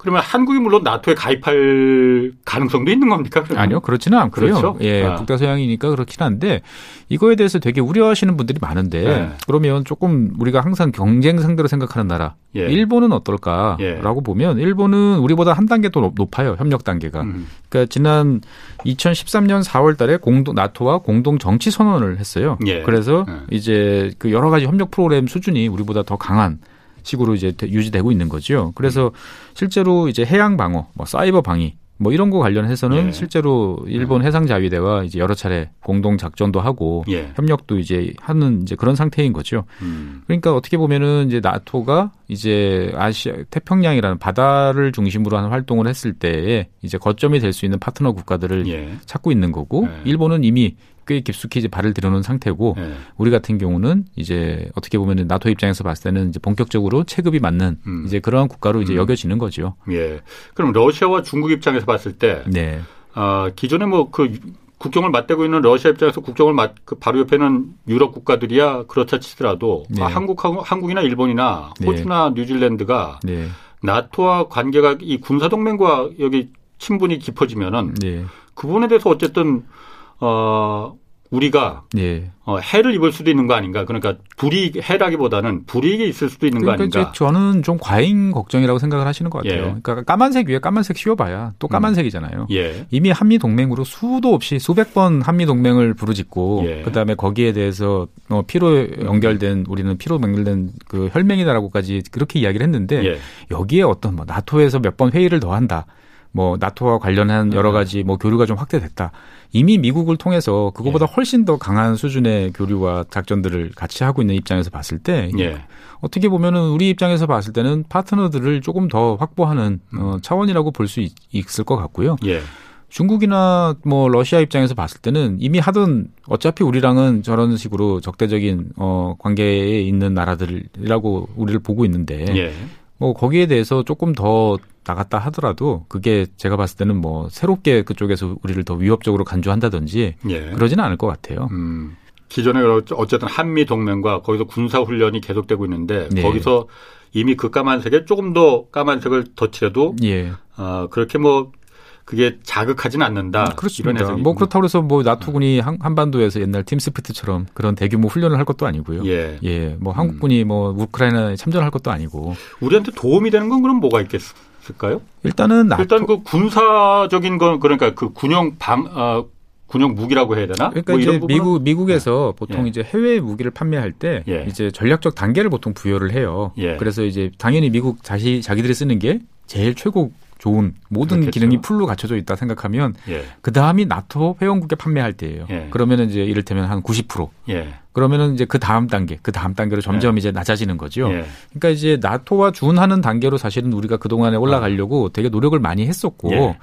그러면 한국이 물론 나토에 가입할 가능성도 있는 겁니까? 그러면? 아니요, 그렇지는 않고요. 그렇죠? 예, 아. 북다서양이니까 그렇긴 한데 이거에 대해서 되게 우려하시는 분들이 많은데 네. 그러면 조금 우리가 항상 경쟁 상대로 생각하는 나라 예. 일본은 어떨까라고 예. 보면 일본은 우리보다 한 단계 더 높아요 협력 단계가. 음. 그러니까 지난 2013년 4월달에 공동 나토와 공동 정치 선언을 했어요. 예. 그래서 예. 이제 그 여러 가지 협력 프로그램 수준이 우리보다 더 강한 식으로 이제 유지되고 있는 거죠. 그래서 실제로 이제 해양 방어, 뭐 사이버 방위 뭐 이런 거 관련해서는 예. 실제로 일본 음. 해상 자위대와 이제 여러 차례 공동 작전도 하고 예. 협력도 이제 하는 이제 그런 상태인 거죠. 음. 그러니까 어떻게 보면은 이제 나토가 이제 아시아 태평양이라는 바다를 중심으로 하는 활동을 했을 때에 이제 거점이 될 수 있는 파트너 국가들을 예. 찾고 있는 거고 예. 일본은 이미 꽤 깊숙이 이제 발을 들여놓은 상태고 네. 우리 같은 경우는 이제 어떻게 보면 나토 입장에서 봤을 때는 이제 본격적으로 체급이 맞는 음. 이제 그러한 국가로 이제 음. 여겨지는 거죠. 예. 그럼 러시아와 중국 입장에서 봤을 때, 네. 어, 기존에 뭐그 국경을 맞대고 있는 러시아 입장에서 국경을 맞, 그 바로 옆에는 유럽 국가들이야 그렇다 치더라도 네. 아, 한국 한국이나 일본이나 네. 호주나 네. 뉴질랜드가 네. 나토와 관계가 이 군사 동맹과 여기 친분이 깊어지면은 네. 그 부분에 대해서 어쨌든 어, 우리가 예. 어, 해를 입을 수도 있는 거 아닌가. 그러니까 불이익, 해라기보다는 불이익이 있을 수도 있는 그러니까 거 아닌가. 저는 좀 과잉 걱정이라고 생각을 하시는 것 같아요. 예. 그러니까 까만색 위에 까만색 씌워봐야 또 까만색이잖아요. 음. 예. 이미 한미 동맹으로 수도 없이 수백 번 한미 동맹을 부르짖고 예. 그다음에 거기에 대해서 어, 피로 연결된 우리는 피로 연결된 그 혈맹이다라고까지 그렇게 이야기를 했는데 예. 여기에 어떤 뭐 나토에서 몇 번 회의를 더 한다. 뭐 나토와 관련한 여러 음. 가지 뭐 교류가 좀 확대됐다. 이미 미국을 통해서 그거보다 예. 훨씬 더 강한 수준의 교류와 작전들을 같이 하고 있는 입장에서 봤을 때 예. 어떻게 보면은 우리 입장에서 봤을 때는 파트너들을 조금 더 확보하는 음. 어, 차원이라고 볼 수 있을 것 같고요. 예. 중국이나 뭐 러시아 입장에서 봤을 때는 이미 하던 어차피 우리랑은 저런 식으로 적대적인 어 관계에 있는 나라들이라고 우리를 보고 있는데 예. 뭐 거기에 대해서 조금 더 나갔다 하더라도 그게 제가 봤을 때는 뭐 새롭게 그쪽에서 우리를 더 위협적으로 간주한다든지 예. 그러지는 않을 것 같아요. 음. 기존에 어쨌든 한미 동맹과 거기서 군사 훈련이 계속되고 있는데 네. 거기서 이미 그 까만색에 조금 더 까만색을 덧칠해도 예. 어, 그렇게 뭐 그게 자극하지는 않는다. 음, 그렇습니다. 뭐 그렇다고 해서 뭐 나토군이 한, 한반도에서 옛날 팀스피트처럼 그런 대규모 훈련을 할 것도 아니고요. 예. 예. 뭐 한국군이 음. 뭐 우크라이나에 참전할 것도 아니고. 우리한테 도움이 되는 건 그럼 뭐가 있겠 을까요? 일단은 나토... 일단 그 군사적인 건 그러니까 그 군용 방 어, 군용 무기라고 해야 되나? 그러니까 뭐 이제 미국 미국에서 네. 보통 예. 이제 해외 무기를 판매할 때 예. 이제 전략적 단계를 보통 부여를 해요. 예. 그래서 이제 당연히 미국 자시 자기들이 쓰는 게 제일 최고 좋은 모든 그렇겠죠. 기능이 풀로 갖춰져 있다 생각하면 예. 그 다음이 나토 회원국에 판매할 때예요. 예. 그러면은 이제 이를테면 한 90%. 예. 그러면은 이제 그 다음 단계, 그 다음 단계로 점점 예. 이제 낮아지는 거죠. 예. 그러니까 이제 나토와 준하는 단계로 사실은 우리가 그 동안에 올라가려고 되게 노력을 많이 했었고.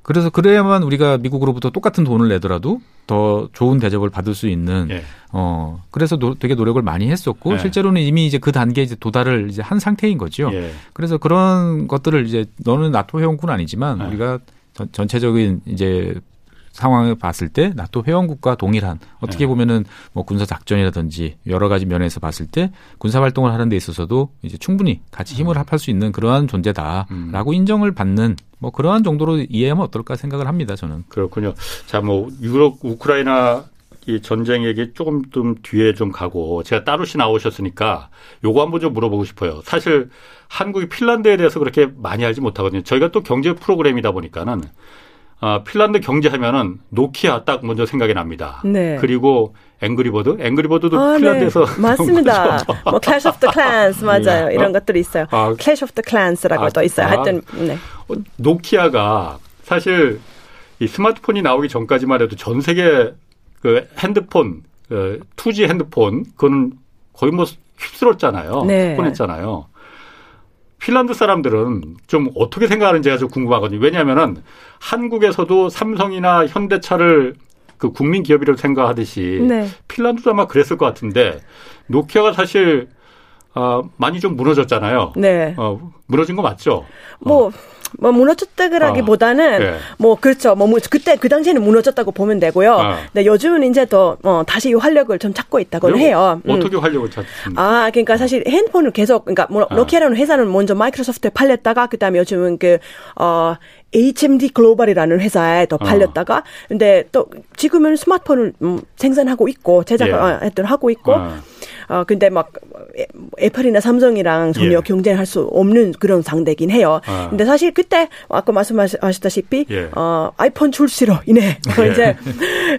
예. 그래서 그래야만 우리가 미국으로부터 똑같은 돈을 내더라도 더 좋은 대접을 받을 수 있는 예. 어 그래서 노, 되게 노력을 많이 했었고 예. 실제로는 이미 이제 그 단계에 이제 도달을 이제 한 상태인 거죠. 예. 그래서 그런 것들을 이제 너는 나토 회원국은 아니지만 예. 우리가 전, 전체적인 이제 상황을 봤을 때 나토 회원국과 동일한 어떻게 네. 보면은 뭐 군사 작전이라든지 여러 가지 면에서 봤을 때 군사 활동을 하는 데 있어서도 이제 충분히 같이 힘을 음. 합할 수 있는 그러한 존재다라고 음. 인정을 받는 뭐 그러한 정도로 이해하면 어떨까 생각을 합니다 저는 그렇군요. 자 뭐 유럽 우크라이나 이 전쟁 얘기 조금 좀 뒤에 좀 가고 제가 따루 씨 나오셨으니까 요거 한번 좀 물어보고 싶어요. 사실 한국이 핀란드에 대해서 그렇게 많이 알지 못하거든요. 저희가 또 경제 프로그램이다 보니까는 아, 핀란드 경제하면은 노키아 딱 먼저 생각이 납니다. 네. 그리고 앵그리버드, 앵그리버드도 아, 핀란드에서 네. 맞습니다. 뭐 클래시 오브 더 클랜스 맞아요. 네. 이런 것들이 있어요. 아, 클래시 오브 더 클랜스라고 아, 또 있어요. 아, 하여튼 네. 어, 노키아가 사실 이 스마트폰이 나오기 전까지만 해도 전 세계 그 핸드폰, 그 2G 핸드폰 그거는 거의 뭐 휩쓸었잖아요. 네. 폰했잖아요. 핀란드 사람들은 좀 어떻게 생각하는지가 좀 궁금하거든요. 왜냐하면은 한국에서도 삼성이나 현대차를 그 국민 기업이라고 생각하듯이 네. 핀란드도 아마 그랬을 것 같은데 노키아가 사실 어, 많이 좀 무너졌잖아요. 네. 어, 무너진 거 맞죠? 뭐 어. 뭐 무너졌다기보다는 아, 네. 뭐 그렇죠. 뭐 그때 그 당시에는 무너졌다고 보면 되고요. 아. 네, 요즘은 이제 또 어, 다시 활력을 좀 찾고 있다고는 해요. 음. 어떻게 활력을 찾습니까? 아, 그러니까 사실 핸폰을 계속 그러니까 뭐 아. 노키아라는 회사는 먼저 마이크로소프트에 팔렸다가 그다음에 요즘은 그 어, HMD 글로벌이라는 회사에 또 어. 팔렸다가 어. 근데 또 지금은 스마트폰을 음, 생산하고 있고 제작했던 예. 하고 있고 어. 어 근데 막 애플이나 삼성이랑 전혀 예. 경쟁할 수 없는 그런 상대긴 해요. 아. 근데 사실 그때 아까 말씀하셨다시피 예. 어 아이폰 출시로 인해 예. 이제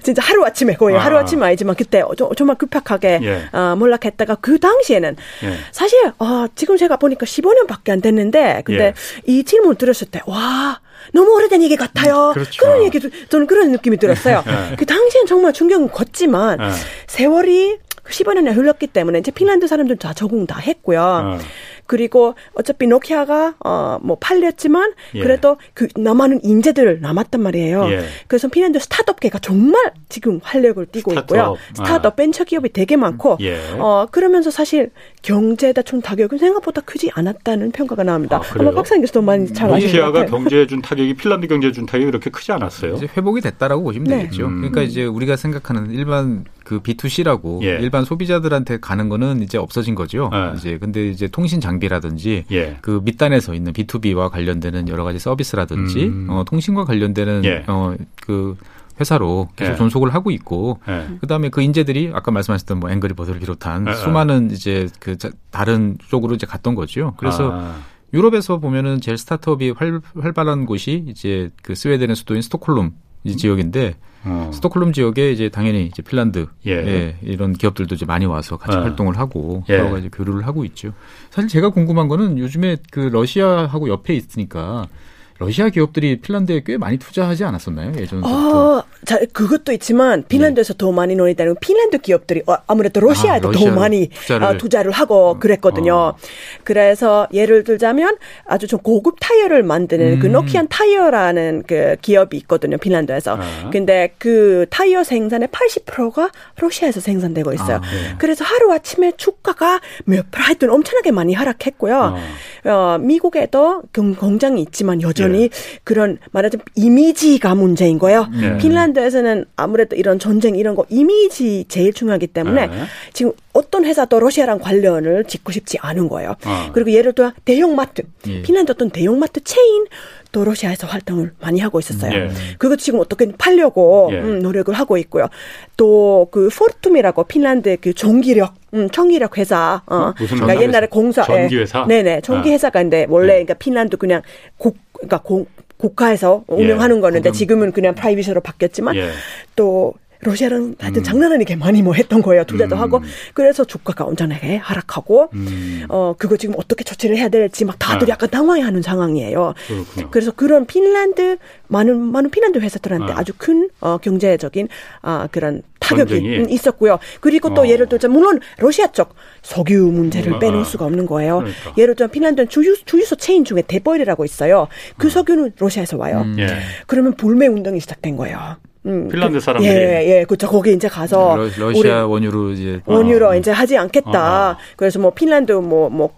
진짜 하루 아침에 거의 아. 하루 아침 아니지만 그때 정말 급격하게 예. 어, 몰락했다가 그 당시에는 예. 사실 어 지금 제가 보니까 15년밖에 안 됐는데 근데 예. 이 질문 들었을 때 와. 너무 오래된 얘기 같아요. 음, 그렇죠. 그런 얘기도 저는 그런 느낌이 들었어요. 네. 그 당시엔 정말 충격은 컸지만 네. 세월이 10여 년이 흘렀기 때문에 이제 핀란드 사람들 다 적응 다 했고요. 네. 그리고 어차피 노키아가 어 뭐 팔렸지만 예. 그래도 그 남아는 인재들 남았단 말이에요. 예. 그래서 핀란드 스타트업계가 정말 지금 활력을 띠고 스타트업. 있고요. 스타트업 아. 벤처 기업이 되게 많고 예. 어 그러면서 사실 경제에 다 준 타격은 생각보다 크지 않았다는 평가가 나옵니다. 아, 아마 박사님 교수도 많이 잘 아시는 노키아가 경제에 준 타격이 핀란드 경제에 준 타격이 그렇게 크지 않았어요. 이제 회복이 됐다라고 보시면 네. 되겠죠. 음. 그러니까 이제 우리가 생각하는 일반 그 B2C라고 예. 일반 소비자들한테 가는 거는 이제 없어진 거죠. 예. 이제 근데 이제 통신 장비라든지 예. 그 밑단에서 있는 B2B와 관련되는 여러 가지 서비스라든지 음. 어, 통신과 관련되는 예. 어, 그 회사로 계속 예. 존속을 하고 있고 예. 그다음에 그 인재들이 아까 말씀하셨던 뭐 앵그리버드를 비롯한 예. 수많은 이제 그 다른 쪽으로 이제 갔던 거죠. 그래서 아. 유럽에서 보면은 제일 스타트업이 활, 활발한 곳이 이제 그 스웨덴의 수도인 스톡홀름 이 지역인데 어. 스톡홀름 지역에 이제 당연히 이제 핀란드 예. 예, 이런 기업들도 이제 많이 와서 같이 어. 활동을 하고 예. 여러 가지 교류를 하고 있죠. 사실 제가 궁금한 거는 요즘에 그 러시아하고 옆에 있으니까 러시아 기업들이 핀란드에 꽤 많이 투자하지 않았었나요 예전부터? 어, 자, 그것도 있지만 핀란드에서 네. 더 많이 논의되는 핀란드 기업들이 어, 아무래도 러시아에도 아, 더 많이 투자를, 어, 투자를 하고 어. 그랬거든요. 어. 그래서 예를 들자면 아주 좀 고급 타이어를 만드는 그 음. 그 노키안 타이어라는 그 기업이 있거든요. 핀란드에서. 아. 근데 그 타이어 생산의 80%가 러시아에서 생산되고 있어요. 아, 네. 그래서 하루 아침에 주가가 몇 하여튼 엄청나게 많이 하락했고요. 어, 미국에도 공장이 있지만 여전히 네. 그런 말하자면 이미지가 문제인 거예요. 네. 핀란드에서는 아무래도 이런 전쟁 이런 거 이미지 제일 중요하기 때문에 네. 지금 어떤 회사도 러시아랑 관련을 짓고 싶지 않은 거예요. 어. 그리고 예를 들어 대형마트, 예. 핀란드 어떤 대형마트 체인 또 러시아에서 활동을 많이 하고 있었어요. 예. 그것 지금 어떻게 팔려고 예. 음, 노력을 하고 있고요. 또 그 포르툼이라고 핀란드의 그 전기력 음, 전기력 회사. 어. 무슨 그러니까 옛날에 공사 전기 회사. 예. 네네 전기 아. 회사가 인데 원래 예. 그러니까 핀란드 그냥 국 그러니까 공, 국가에서 운영하는 예. 거는데 지금은 그냥 private으로 바뀌었지만 예. 또 러시아는 하여튼 음. 장난 아니게 많이 뭐 했던 거예요. 투자도 음. 하고 그래서 주가가 엄청나게 하락하고 음. 어 그거 지금 어떻게 조치를 해야 될지 막 다들 네. 약간 당황해 하는 상황이에요. 그렇군요. 그래서 그런 핀란드 많은 많은 핀란드 회사들한테 네. 아주 큰 어, 경제적인 아 그런 타격이 전쟁이? 있었고요. 그리고 또 어. 예를 들자 물론 러시아 쪽 석유 문제를 음, 빼놓을 아. 수가 없는 거예요. 그러니까. 예를 들어 핀란드는 주유, 주유소 체인 중에 Teboil이라고 있어요. 그 음. 석유는 러시아에서 와요. 음. 예. 그러면 불매 운동이 시작된 거예요. 음, 핀란드 그, 사람들이 예, 예, 그렇죠. 거기 이제 가서 러, 시아 원유로 이제 원유로 어. 이제 하지 않겠다. 어, 어. 그래서 뭐 핀란드 뭐뭐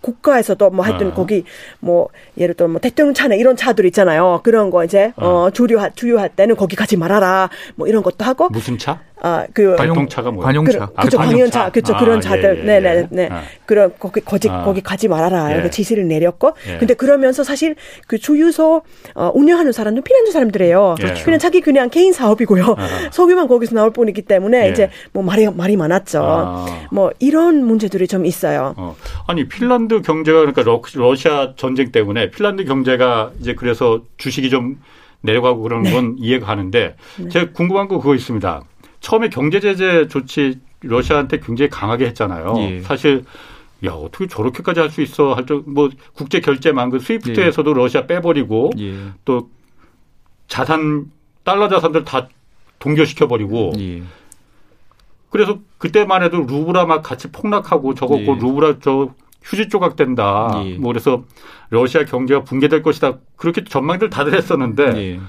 국가에서도 뭐 하여튼 어. 거기 뭐 예를 들어 뭐 대통령 차나 이런 차들 있잖아요. 그런 거 이제 어, 어 주류할 주유할 때는 거기 가지 말아라. 뭐 이런 것도 하고 무슨 차? 아그 관용차가 뭐야? 관용차. 그, 그죠 아, 관용차. 그죠 아, 그런 예, 차들. 예, 예, 네네 네. 네. 아. 그런 거기 거기 아. 거기 가지 말아라. 이렇게 예. 지시를 내렸고. 예. 근데 그러면서 사실 그 주유소 어, 운영하는 사람은 피난주 사람들이에요. 그렇죠. 그냥 자기 그냥 개인 사업이고요. 석유만 거기서 나올 뿐이기 때문에 이제 뭐 말이 말이 많았죠. 아. 뭐 이런 문제들이 좀 있어요. 어. 아니 핀란드 경제가 그러니까 러, 러시아 전쟁 때문에 핀란드 경제가 이제 그래서 주식이 좀 내려가고 그러는 네. 건 이해가 가는데 네. 제가 궁금한 거 그거 있습니다. 처음에 경제 제재 조치 러시아한테 굉장히 강하게 했잖아요. 예. 사실 야 어떻게 저렇게까지 할 수 있어 할 정뭐 국제 결제만 그 스위프트에서도 예. 러시아 빼버리고 예. 또 자산 달러 자산들 다 동결시켜 버리고 예. 그래서 그때만 해도 루브라 막 같이 폭락하고 저거 예. 루브라 저 휴지 조각 된다. 예. 뭐 그래서 러시아 경제가 붕괴될 것이다. 그렇게 전망들 다들 했었는데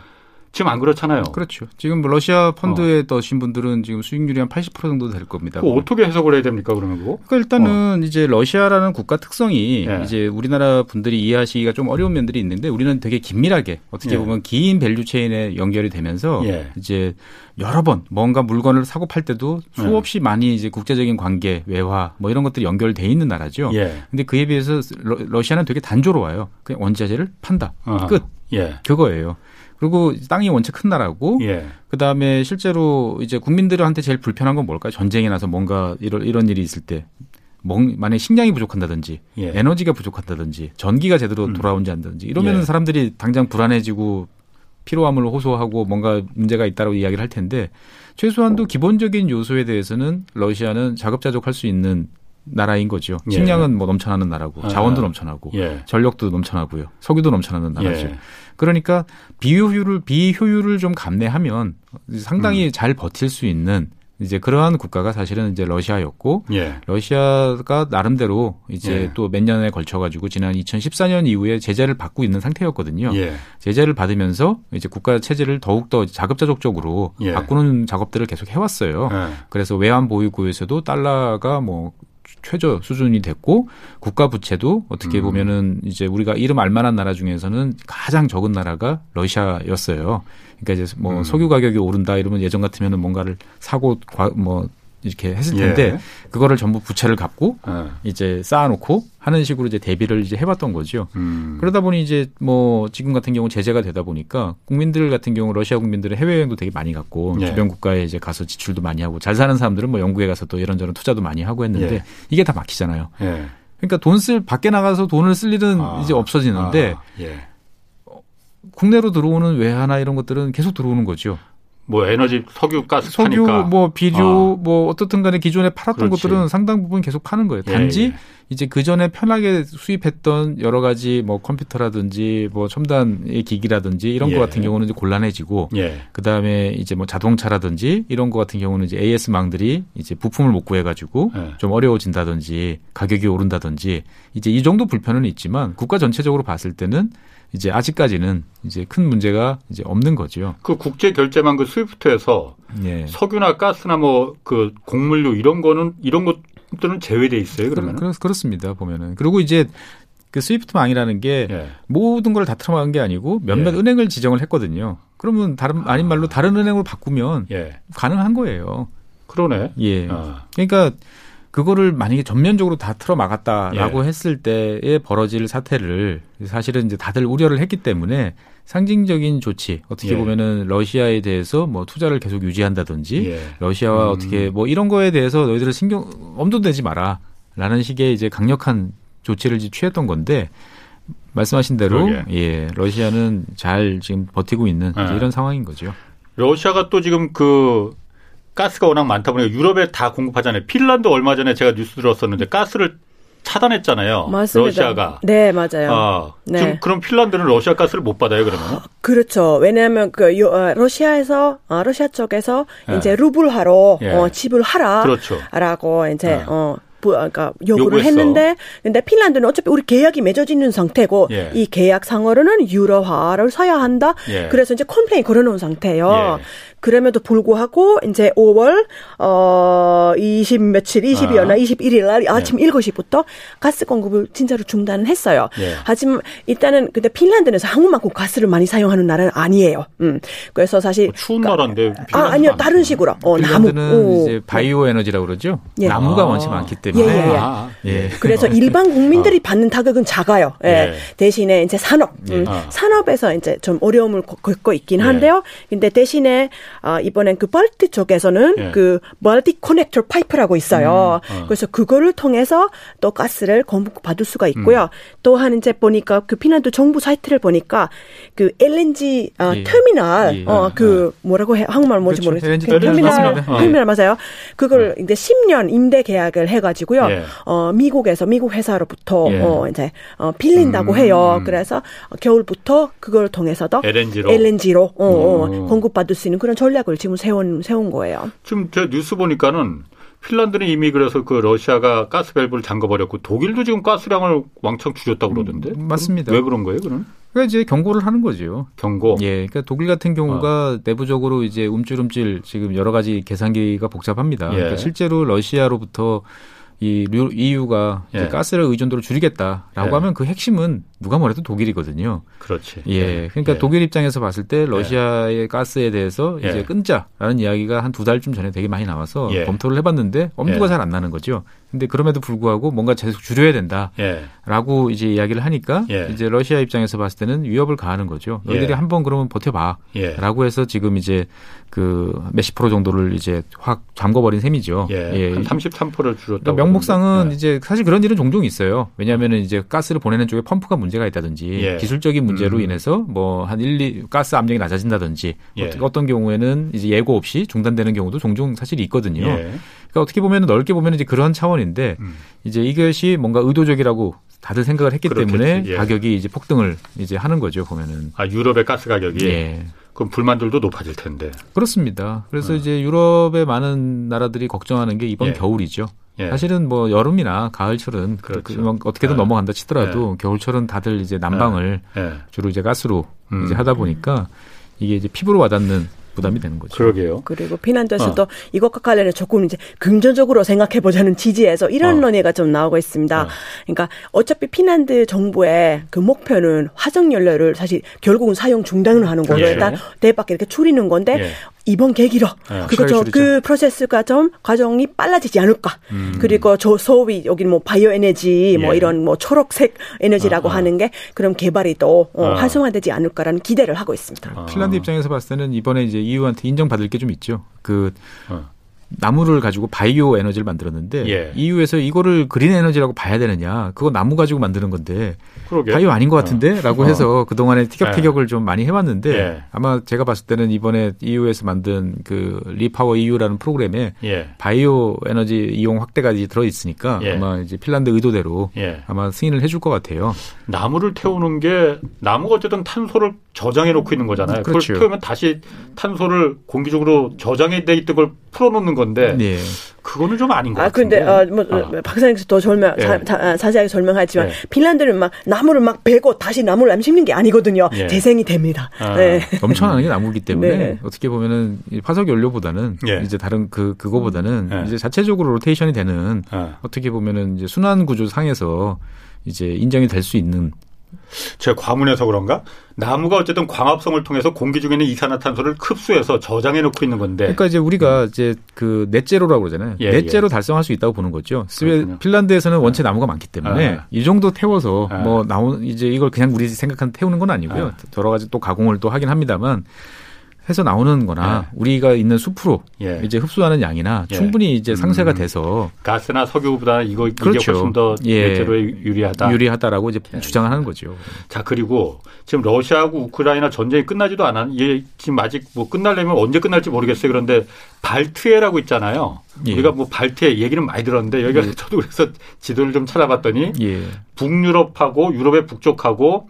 지금 안 그렇잖아요. 그렇죠. 지금 뭐 러시아 펀드에 어. 떠신 분들은 지금 수익률이 한 80% 정도 될 겁니다. 어떻게 해석을 해야 됩니까, 그러면 그거? 그러니까 일단은 어. 이제 러시아라는 국가 특성이 예. 이제 우리나라 분들이 이해하시기가 좀 어려운 면들이 있는데 우리는 되게 긴밀하게 어떻게 예. 보면 긴 value chain에 연결이 되면서 예. 이제 여러 번 뭔가 물건을 사고 팔 때도 수없이 예. 많이 이제 국제적인 관계, 외화 뭐 이런 것들이 연결돼 있는 나라죠. 예. 근데 그에 비해서 러, 시아는 되게 단조로워요. 그냥 원자재를 판다. 어 끝. 예. 그거예요. 그리고 땅이 원체 큰 나라고 예. 그다음에 실제로 이제 국민들한테 제일 불편한 건 뭘까요? 전쟁이 나서 뭔가 이런 이런 일이 있을 때 만약 식량이 부족한다든지 예. 에너지가 부족한다든지 전기가 제대로 음. 돌아오지 않는다든지 이러면 예. 사람들이 당장 불안해지고 피로함을 호소하고 뭔가 문제가 있다고 이야기를 할 텐데 최소한도 기본적인 요소에 대해서는 러시아는 자급자족할 수 있는 나라인 거죠. 예. 식량은 뭐 넘쳐나는 나라고 아. 자원도 넘쳐나고 예. 전력도 넘쳐나고요. 석유도 넘쳐나는 나라죠. 예. 그러니까 비효율을 비효율을 좀 감내하면 상당히 음. 잘 버틸 수 있는 이제 그러한 국가가 사실은 이제 러시아였고 예. 러시아가 나름대로 이제 예. 또몇 년에 걸쳐 가지고 지난 2014년 이후에 제재를 받고 있는 상태였거든요. 예. 제재를 받으면서 이제 국가 체제를 더욱 더 자급자족적으로 예. 바꾸는 작업들을 계속 해왔어요. 예. 그래서 외환 보유고에서도 달러가 뭐 최저 수준이 됐고 국가 부채도 어떻게 음. 보면은 이제 우리가 이름 알만한 나라 중에서는 가장 적은 나라가 러시아였어요. 그러니까 이제 뭐 음. 석유 가격이 오른다 이러면 예전 같으면은 뭔가를 사고 뭐 이렇게 했을 텐데 예. 그거를 전부 부채를 갚고 예. 이제 쌓아놓고 하는 식으로 이제 대비를 이제 해봤던 거죠. 음. 그러다 보니 이제 뭐 지금 같은 경우 제재가 되다 보니까 국민들 같은 경우 러시아 국민들은 해외여행도 되게 많이 갔고 예. 주변 국가에 이제 가서 지출도 많이 하고 잘 사는 사람들은 뭐 영국에 가서 또 이런저런 투자도 많이 하고 했는데 예. 이게 다 막히잖아요. 예. 그러니까 돈 쓸 밖에 나가서 돈을 쓸 일은 아. 이제 없어지는데 아. 예. 국내로 들어오는 외화나 이런 것들은 계속 들어오는 거죠. 뭐 에너지 석유 가스 석유 파니까. 뭐 비료 어. 뭐 어떻든 간에 기존에 팔았던 그렇지. 것들은 상당 부분 계속 파는 거예요. 예, 단지 예, 예. 이제 그 전에 편하게 수입했던 여러 가지 뭐 컴퓨터라든지 뭐 첨단의 기기라든지 이런 예. 거 같은 경우는 이제 곤란해지고 예. 그다음에 이제 뭐 자동차라든지 이런 거 같은 경우는 이제 AS망들이 이제 부품을 못 구해 가지고 예. 좀 어려워진다든지 가격이 오른다든지 이제 이 정도 불편은 있지만 국가 전체적으로 봤을 때는 이제 아직까지는 이제 큰 문제가 이제 없는 거죠. 그 국제 결제망 그 스위프트에서 예. 석유나 가스나 뭐 그 곡물류 이런 거는 이런 것들은 제외돼 있어요. 그러면 그렇, 그렇습니다. 보면은 그리고 이제 그 스위프트망이라는 게 예. 모든 걸 다 틀어막은 게 아니고 몇몇 예. 은행을 지정을 했거든요. 그러면 다른 아닌 말로 다른 은행으로 바꾸면 예. 가능한 거예요. 그러네. 예. 아. 그러니까 그거를 만약에 전면적으로 다 틀어 막았다라고 예. 했을 때에 벌어질 사태를 사실은 이제 다들 우려를 했기 때문에 상징적인 조치 어떻게 예. 보면은 러시아에 대해서 뭐 투자를 계속 유지한다든지 예. 러시아와 음. 어떻게 뭐 이런 거에 대해서 너희들은 신경 엄도 내지 마라라는 식의 이제 강력한 조치를 취했던 건데 말씀하신 대로 그러게. 예 러시아는 잘 지금 버티고 있는 예. 이런 상황인 거죠. 러시아가 또 지금 그 가스가 워낙 많다 보니까 유럽에 다 공급하잖아요. 핀란드 얼마 전에 제가 뉴스 들었었는데 가스를 차단했잖아요. 맞습니다. 러시아가. 네, 맞아요. 아, 네. 좀 그럼 핀란드는 러시아 가스를 못 받아요, 그러면? 그렇죠. 왜냐하면 그 어, 러시아에서 어, 러시아 쪽에서 네. 이제 루블화로 예. 어, 지불하라라고 그렇죠. 이제 네. 어 그러니까 요구를 요구했어. 했는데 근데 핀란드는 어차피 우리 계약이 맺어져 있는 상태고 예. 이 계약 상으로는 유로화를 사야 한다. 예. 그래서 이제 complain 걸어놓은 상태예요. 예. 그럼에도 불구하고 이제 5월 어20 며칠 20이었나 아. 21일 날 아침 예. 7시부터 가스 공급을 진짜로 중단을 했어요. 예. 하지만 일단은 근데 핀란드에서 한국만큼 가스를 많이 사용하는 나라는 아니에요. 음. 그래서 사실 뭐 추운 나라인데 아 아니요 다른 식으로 어 핀란드는 이제 바이오 에너지라고 그러죠. 예. 나무가 아. 원체 많기 때문에 예, 예, 예. 아. 예. 그래서 일반 국민들이 아. 받는 타격은 작아요. 예. 예. 대신에 이제 산업 음. 아. 산업에서 이제 좀 어려움을 겪고 있긴 한데요. 근데 대신에 아, 이번엔 그 Baltic 쪽에서는 예. 그 Baltic connector 파이프라고 있어요. 음, 어. 그래서 그거를 통해서 또 가스를 공급 받을 수가 있고요. 음. 또한 이제 보니까 그 핀란드 정부 사이트를 보니까 그 LNG 어, 예. 터미널 예. 어그 예. 뭐라고 해 한국말 뭔지 그렇죠. 모르겠어요. 그 터미널 어. 터미널 맞아요. 그걸 어. 이제 10년 임대 계약을 해가지고요. 예. 어 미국에서 미국 회사로부터 예. 어 이제 어 빌린다고 음. 해요. 그래서 겨울부터 그걸 통해서도 LNG로 LNG로 어, 어, 공급받을 수 있는 그런 전략을 지금 세운 세운 거예요. 지금 제 뉴스 보니까는 핀란드는 이미 그래서 그 러시아가 가스 밸브를 잠궈버렸고 독일도 지금 가스량을 왕창 줄였다고 그러던데. 음, 맞습니다. 왜 그런 거예요, 그는? 그러니까 이제 경고를 하는 거죠. 경고. 예, 그러니까 독일 같은 경우가 어. 내부적으로 이제 움찔움찔 지금 여러 가지 계산기가 복잡합니다. 예. 그러니까 실제로 러시아로부터 이 EU가 예. 가스를 의존도를 줄이겠다라고 예. 하면 그 핵심은 누가 뭐래도 독일이거든요. 그렇지. 예. 예. 그러니까 예. 독일 입장에서 봤을 때 예. 러시아의 가스에 대해서 이제 끊자라는 이야기가 한 두 달쯤 전에 되게 많이 나와서 검토를 해봤는데 엄두가 잘 안 나는 거죠. 근데 그럼에도 불구하고 뭔가 계속 줄여야 된다라고 이제 이야기를 하니까 이제 러시아 입장에서 봤을 때는 위협을 가하는 거죠. 너희들이 한번 그러면 버텨봐라고 해서 지금 이제 그 몇십 프로 정도를 이제 확 잠궈버린 셈이죠. 예. 예. 한 33%를 줄였다. 그러니까 명목상은 예. 이제 사실 그런 일은 종종 있어요. 왜냐하면 이제 가스를 보내는 쪽에 펌프가 문제가 있다든지 예. 기술적인 문제로 음. 인해서 뭐 한 1, 2 가스 압력이 낮아진다든지 예. 어떤 경우에는 이제 예고 없이 중단되는 경우도 종종 사실 있거든요. 예. 그러니까 어떻게 보면 넓게 보면 이제 그런 차원인데 음. 이제 이것이 뭔가 의도적이라고 다들 생각을 했기 그렇겠지. 때문에 예. 가격이 이제 폭등을 이제 하는 거죠 보면은. 아 유럽의 가스 가격이. 예. 그럼 불만들도 높아질 텐데. 그렇습니다. 그래서 어. 이제 유럽의 많은 나라들이 걱정하는 게 이번 예. 겨울이죠. 예. 사실은 뭐 여름이나 가을철은 그 그렇죠. 그 어떻게든 예. 넘어간다 치더라도 예. 겨울철은 다들 이제 난방을 예. 예. 주로 이제 가스로 음. 이제 하다 보니까 이게 이제 피부로 와닿는 부담이 되는 거죠. 그러게요. 그리고 피난도에서도 어. 이것과 관련해 조금 이제 긍정적으로 생각해 보자는 지지에서 이런 어. 논의가 좀 나오고 있습니다. 어. 그러니까 어차피 피난드 정부의 그 목표는 화석 연료를 사실 결국은 사용 중단을 하는 거로 예. 일단 대밖에 이렇게 줄이는 건데 예. 이번 계기로 네, 그거 저그 프로세스가 좀 과정이 빨라지지 않을까. 음. 그리고 저 소위 여기 뭐 바이오 에너지 뭐 예. 이런 뭐 초록색 에너지라고 아, 아. 하는 게 그런 개발이 또 어, 아. 활성화되지 않을까라는 기대를 하고 있습니다. 아. 핀란드 입장에서 봤을 때는 이번에 이제 EU한테 인정받을 게 좀 있죠. 그 어. 나무를 가지고 바이오 에너지를 만들었는데 예. EU에서 이거를 green 에너지라고 봐야 되느냐? 그거 나무 가지고 만드는 건데 그러게. 바이오 아닌 것 같은데?라고 어. 해서 어. 그 동안에 티격태격을 예. 좀 많이 해왔는데 예. 아마 제가 봤을 때는 이번에 EU에서 만든 그 REPower EU라는 프로그램에 예. 바이오 에너지 이용 확대가 이제 들어 있으니까 예. 아마 이제 핀란드 의도대로 예. 아마 승인을 해줄 것 같아요. 나무를 태우는 게 나무가 어쨌든 탄소를 저장해 놓고 있는 거잖아요. 그렇죠. 그걸 태우면 다시 탄소를 공기적으로 저장해 돼 있던 걸 풀어놓는 건데 네. 그거는 좀 아닌 것 아, 같은데. 근데 어, 뭐 아. 박사님께서 더 설명 예. 자, 세하게 설명하지만 예. 핀란드는 막 나무를 막 베고 다시 나무를 남심는 게 아니거든요. 예. 재생이 됩니다. 아. 네. 넘쳐나는 게 나무기 때문에 네. 어떻게 보면은 화석 연료보다는 예. 이제 다른 그 그거보다는 음. 이제 자체적으로 로테이션이 되는 아. 어떻게 보면은 이제 순환 구조 상에서 이제 인정이 될 수 있는 제 과문해서 그런가? 나무가 어쨌든 광합성을 통해서 공기 중에 있는 이산화탄소를 흡수해서 저장해 놓고 있는 건데. 그러니까 이제 우리가 음. 이제 그 넷제로라고 그러잖아요. 예, 넷제로 예. 달성할 수 있다고 보는 거죠. 스웨 핀란드에서는 원체 네. 나무가 많기 때문에 아. 이 정도 태워서 아. 뭐 나온 이제 이걸 그냥 우리 생각한 태우는 건 아니고요. 아. 여러 가지 또 가공을 또 하긴 합니다만 해서 나오는 거나 예. 우리가 있는 숲으로 예. 이제 흡수하는 양이나 예. 충분히 이제 상쇄가 음. 돼서 가스나 석유보다 이거 그렇죠. 이게 훨씬 더 예. 유리하다. 유리하다라고 이제 예. 주장을 하는 거죠. 자, 그리고 지금 러시아하고 우크라이나 전쟁이 끝나지도 않았 이게 지금 아직 뭐 끝날려면 언제 끝날지 모르겠어요. 그런데 발트해라고 있잖아요. 예. 우리가 뭐 발트해 얘기는 많이 들었는데 여기가 저도 그래서 지도를 좀 찾아봤더니 북유럽하고 유럽의 북쪽하고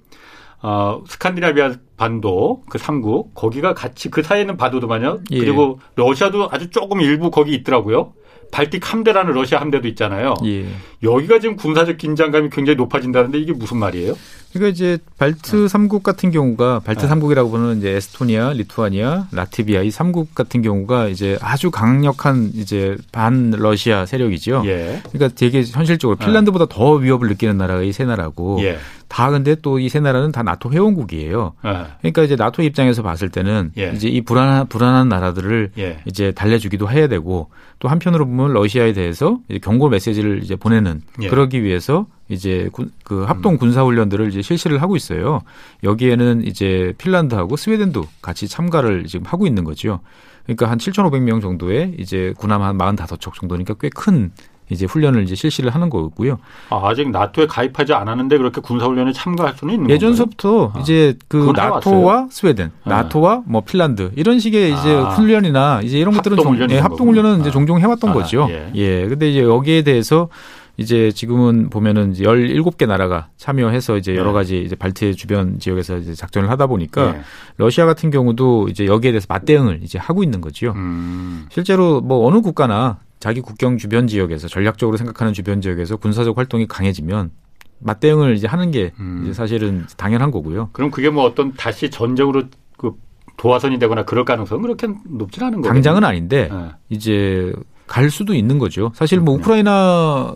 어, 스칸디나비아 반도 그 3국 거기가 같이 그 사이에 있는 바도도만요. 예. 그리고 러시아도 아주 조금 일부 거기 있더라고요. 발틱 함대라는 러시아 함대도 있잖아요. 예. 여기가 지금 군사적 긴장감이 굉장히 높아진다는데 이게 무슨 말이에요? 그러니까 이제 발트 3국 같은 경우가 발트 3국이라고 보는 이제 에스토니아, 리투아니아, 라트비아 이 3국 같은 경우가 이제 아주 강력한 이제 반 러시아 세력이죠. 예. 그러니까 되게 현실적으로 핀란드보다 더 위협을 느끼는 나라가 이 세 나라고 예. 다 근데 또 이 세 나라는 다 나토 회원국이에요. 예. 그러니까 이제 나토 입장에서 봤을 때는 예. 이제 이 불안한 불안한 나라들을 예. 이제 달래주기도 해야 되고 또 한편으로 보면 러시아에 대해서 경고 메시지를 이제 보내는 예. 그러기 위해서 이제 군, 그 합동 군사 훈련들을 이제 실시를 하고 있어요. 여기에는 이제 핀란드하고 스웨덴도 같이 참가를 지금 하고 있는 거죠. 그러니까 한 7,500명 정도의 이제 군함 한 45척 정도니까 꽤 큰 이제 훈련을 이제 실시를 하는 거고요. 아, 직 나토에 가입하지 않았는데 그렇게 군사 훈련에 참가할 수는 있는 예전서부터 건가요? 이제 그 나토와? 스웨덴, 네. 나토와 뭐 핀란드 이런 식의 이제 아, 훈련이나 이제 이런 것들은 종, 예, 합동 훈련은 이제 종종 해 왔던 아, 거죠. 예. 예. 근데 이제 여기에 대해서 이제 지금은 보면은 이제 17개 나라가 참여해서 이제 여러 네. 가지 이제 발트 주변 지역에서 이제 작전을 하다 보니까 네. 러시아 같은 경우도 이제 여기에 대해서 맞대응을 이제 하고 있는 거지요. 음. 실제로 뭐 어느 국가나 자기 국경 주변 지역에서 전략적으로 생각하는 주변 지역에서 군사적 활동이 강해지면 맞대응을 이제 하는 게 음. 이제 사실은 당연한 거고요. 그럼 그게 뭐 어떤 다시 전쟁으로 그 도화선이 되거나 그럴 가능성은 그렇게 높진 않은 거예요. 당장은 아닌데 네. 이제 갈 수도 있는 거죠. 사실 뭐 우크라이나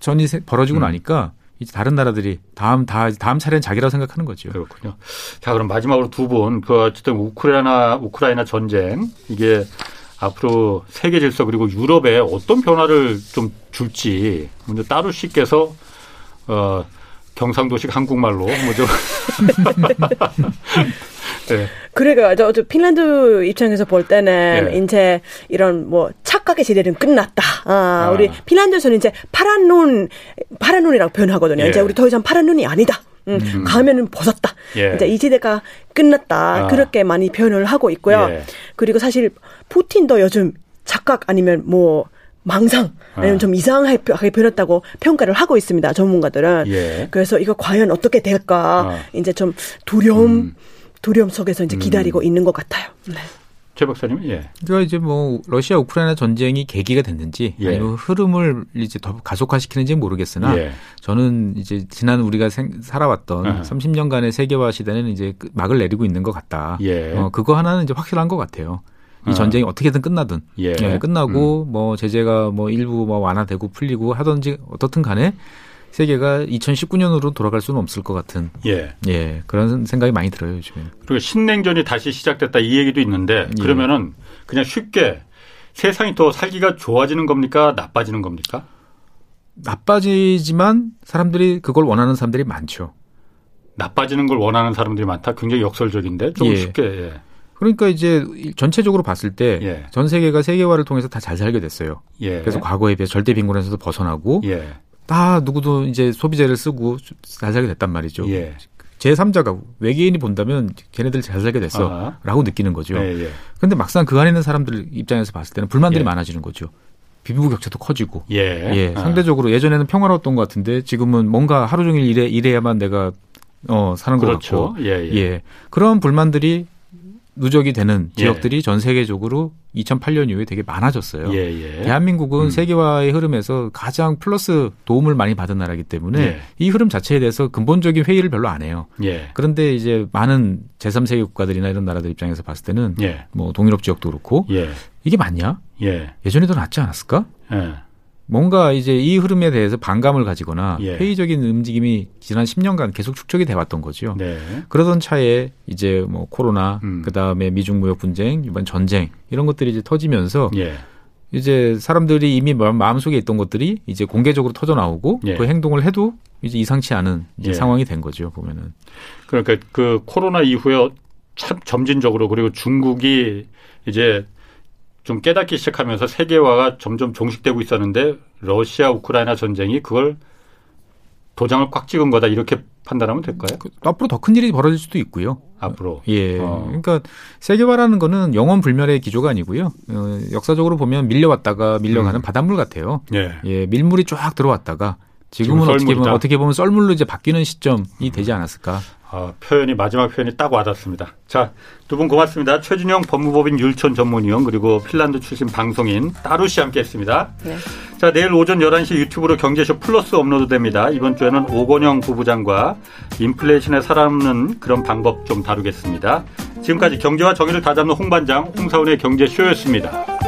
전이 벌어지고 음. 나니까 이제 다른 나라들이 다음 다 다음 차례는 자기라고 생각하는 거죠. 그렇군요. 자 그럼 마지막으로 두 분 그 어쨌든 우크라이나 우크라이나 전쟁 이게 앞으로 세계 질서 그리고 유럽에 어떤 변화를 좀 줄지 먼저 따로 씨께서 어 경상도식 한국말로 뭐죠? 네. 그러니까 저, 저 핀란드 입장에서 볼 때는 네. 이제 이런 뭐 착각의 시대는 끝났다. 아, 아. 우리 핀란드에서는 이제 파란 눈 파란 눈이라고 표현하거든요. 예. 이제 우리 더 이상 파란 눈이 아니다. 음, 음. 가면은 벗었다. 예. 이제 이 시대가 끝났다. 아. 그렇게 많이 표현을 하고 있고요. 예. 그리고 사실 푸틴도 요즘 착각 아니면 뭐 망상 아니면 아. 좀 이상하게 변했다고 평가를 하고 있습니다. 전문가들은. 예. 그래서 이거 과연 어떻게 될까 아. 이제 좀 두려움 음. 두려움 속에서 이제 기다리고 음. 있는 것 같아요. 네. 최 박사님, 예. 그러니까 이제 뭐 러시아 우크라이나 전쟁이 계기가 됐는지 예. 아니면 흐름을 이제 더 가속화시키는지 모르겠으나 예. 저는 이제 지난 우리가 생, 살아왔던 어. 30년간의 세계화 시대는 이제 막을 내리고 있는 것 같다. 예. 어, 그거 하나는 이제 확실한 것 같아요. 이 어. 전쟁이 어 떻게든 끝나든 예. 예 끝나고 음. 뭐 제재가 뭐 일부 뭐 완화되고 풀리고 하든지 어떻든 간에 세계가 2019년으로 돌아갈 수는 없을 것 같은 예, 예 그런 생각이 많이 들어요 요즘에. 그리고 신냉전이 다시 시작됐다 이 얘기도 있는데 예. 그러면은 그냥 쉽게 세상이 더 살기가 좋아지는 겁니까 나빠지는 겁니까? 나빠지지만 사람들이 그걸 원하는 사람들이 많죠. 나빠지는 걸 원하는 사람들이 많다. 굉장히 역설적인데 좀 예. 쉽게. 예. 그러니까 이제 전체적으로 봤을 때전 예. 세계가 세계화를 통해서 다 잘 살게 됐어요. 예. 그래서 과거에 비해 절대 빈곤에서도 벗어나고 예. 다 누구도 이제 소비재를 쓰고 잘 살게 됐단 말이죠. 예. 제3자가 외계인이 본다면 걔네들 잘 살게 됐어. 아하. 라고 느끼는 거죠. 예, 예. 근데 막상 그 안에 있는 사람들 입장에서 봤을 때는 불만들이 예. 많아지는 거죠. 비부 격차도 커지고. 예. 예. 아. 상대적으로 예전에는 평화로웠던 것 같은데 지금은 뭔가 하루 종일 일해, 일해야만 내가 어, 사는 그렇죠. 것 같고. 예, 예. 예. 그런 불만들이 누적이 되는 예. 지역들이 예. 전 세계적으로 2008년 이후에 되게 많아졌어요. 예, 예. 대한민국은 음. 세계화의 흐름에서 가장 플러스 도움을 많이 받은 나라이기 때문에 예. 이 흐름 자체에 대해서 근본적인 회의를 별로 안 해요. 예. 그런데 이제 많은 제3세계 국가들이나 이런 나라들 입장에서 봤을 때는 뭐 동유럽 지역도 그렇고 이게 맞냐? 예 전에 도 낫지 않았을까? 뭔가 이제 이 흐름에 대해서 반감을 가지거나 예. 회의적인 움직임이 지난 10년간 계속 축적이 돼 왔던 거죠. 네. 그러던 차에 이제 뭐 코로나, 음. 그다음에 미중 무역 분쟁, 이번 전쟁 이런 것들이 이제 터지면서 예. 이제 사람들이 이미 마음속에 있던 것들이 이제 공개적으로 터져 나오고 예. 그 행동을 해도 이제 이상치 않은 이제 예. 상황이 된 거죠, 보면은. 그러니까 그 코로나 이후에 참 점진적으로 그리고 중국이 이제 좀 깨닫기 시작하면서 세계화가 점점 종식되고 있었는데 러시아 우크라이나 전쟁이 그걸 도장을 꽉 찍은 거다 이렇게 판단하면 될까요? 그, 앞으로 더 큰 일이 벌어질 수도 있고요. 앞으로. 예. 어. 그러니까 세계화라는 거는 영원 불멸의 기조가 아니고요. 어, 역사적으로 보면 밀려왔다가 밀려가는 음. 바닷물 같아요. 예. 예. 밀물이 쫙 들어왔다가 지금은 어떻게 보면 어떻게 보면 썰물로 이제 바뀌는 시점이 되지 않았을까. 아, 표현이 마지막 표현이 딱 와닿습니다. 자, 두 분 고맙습니다. 최준영 법무법인 율촌 전문위원 그리고 핀란드 출신 방송인 따루 씨 함께했습니다. 네. 자, 내일 오전 11시 유튜브로 경제쇼 플러스 업로드됩니다. 이번 주에는 오건영 부부장과 인플레이션에 살아남는 그런 방법 좀 다루겠습니다. 지금까지 경제와 정의를 다잡는 홍반장 홍사원의 경제쇼였습니다.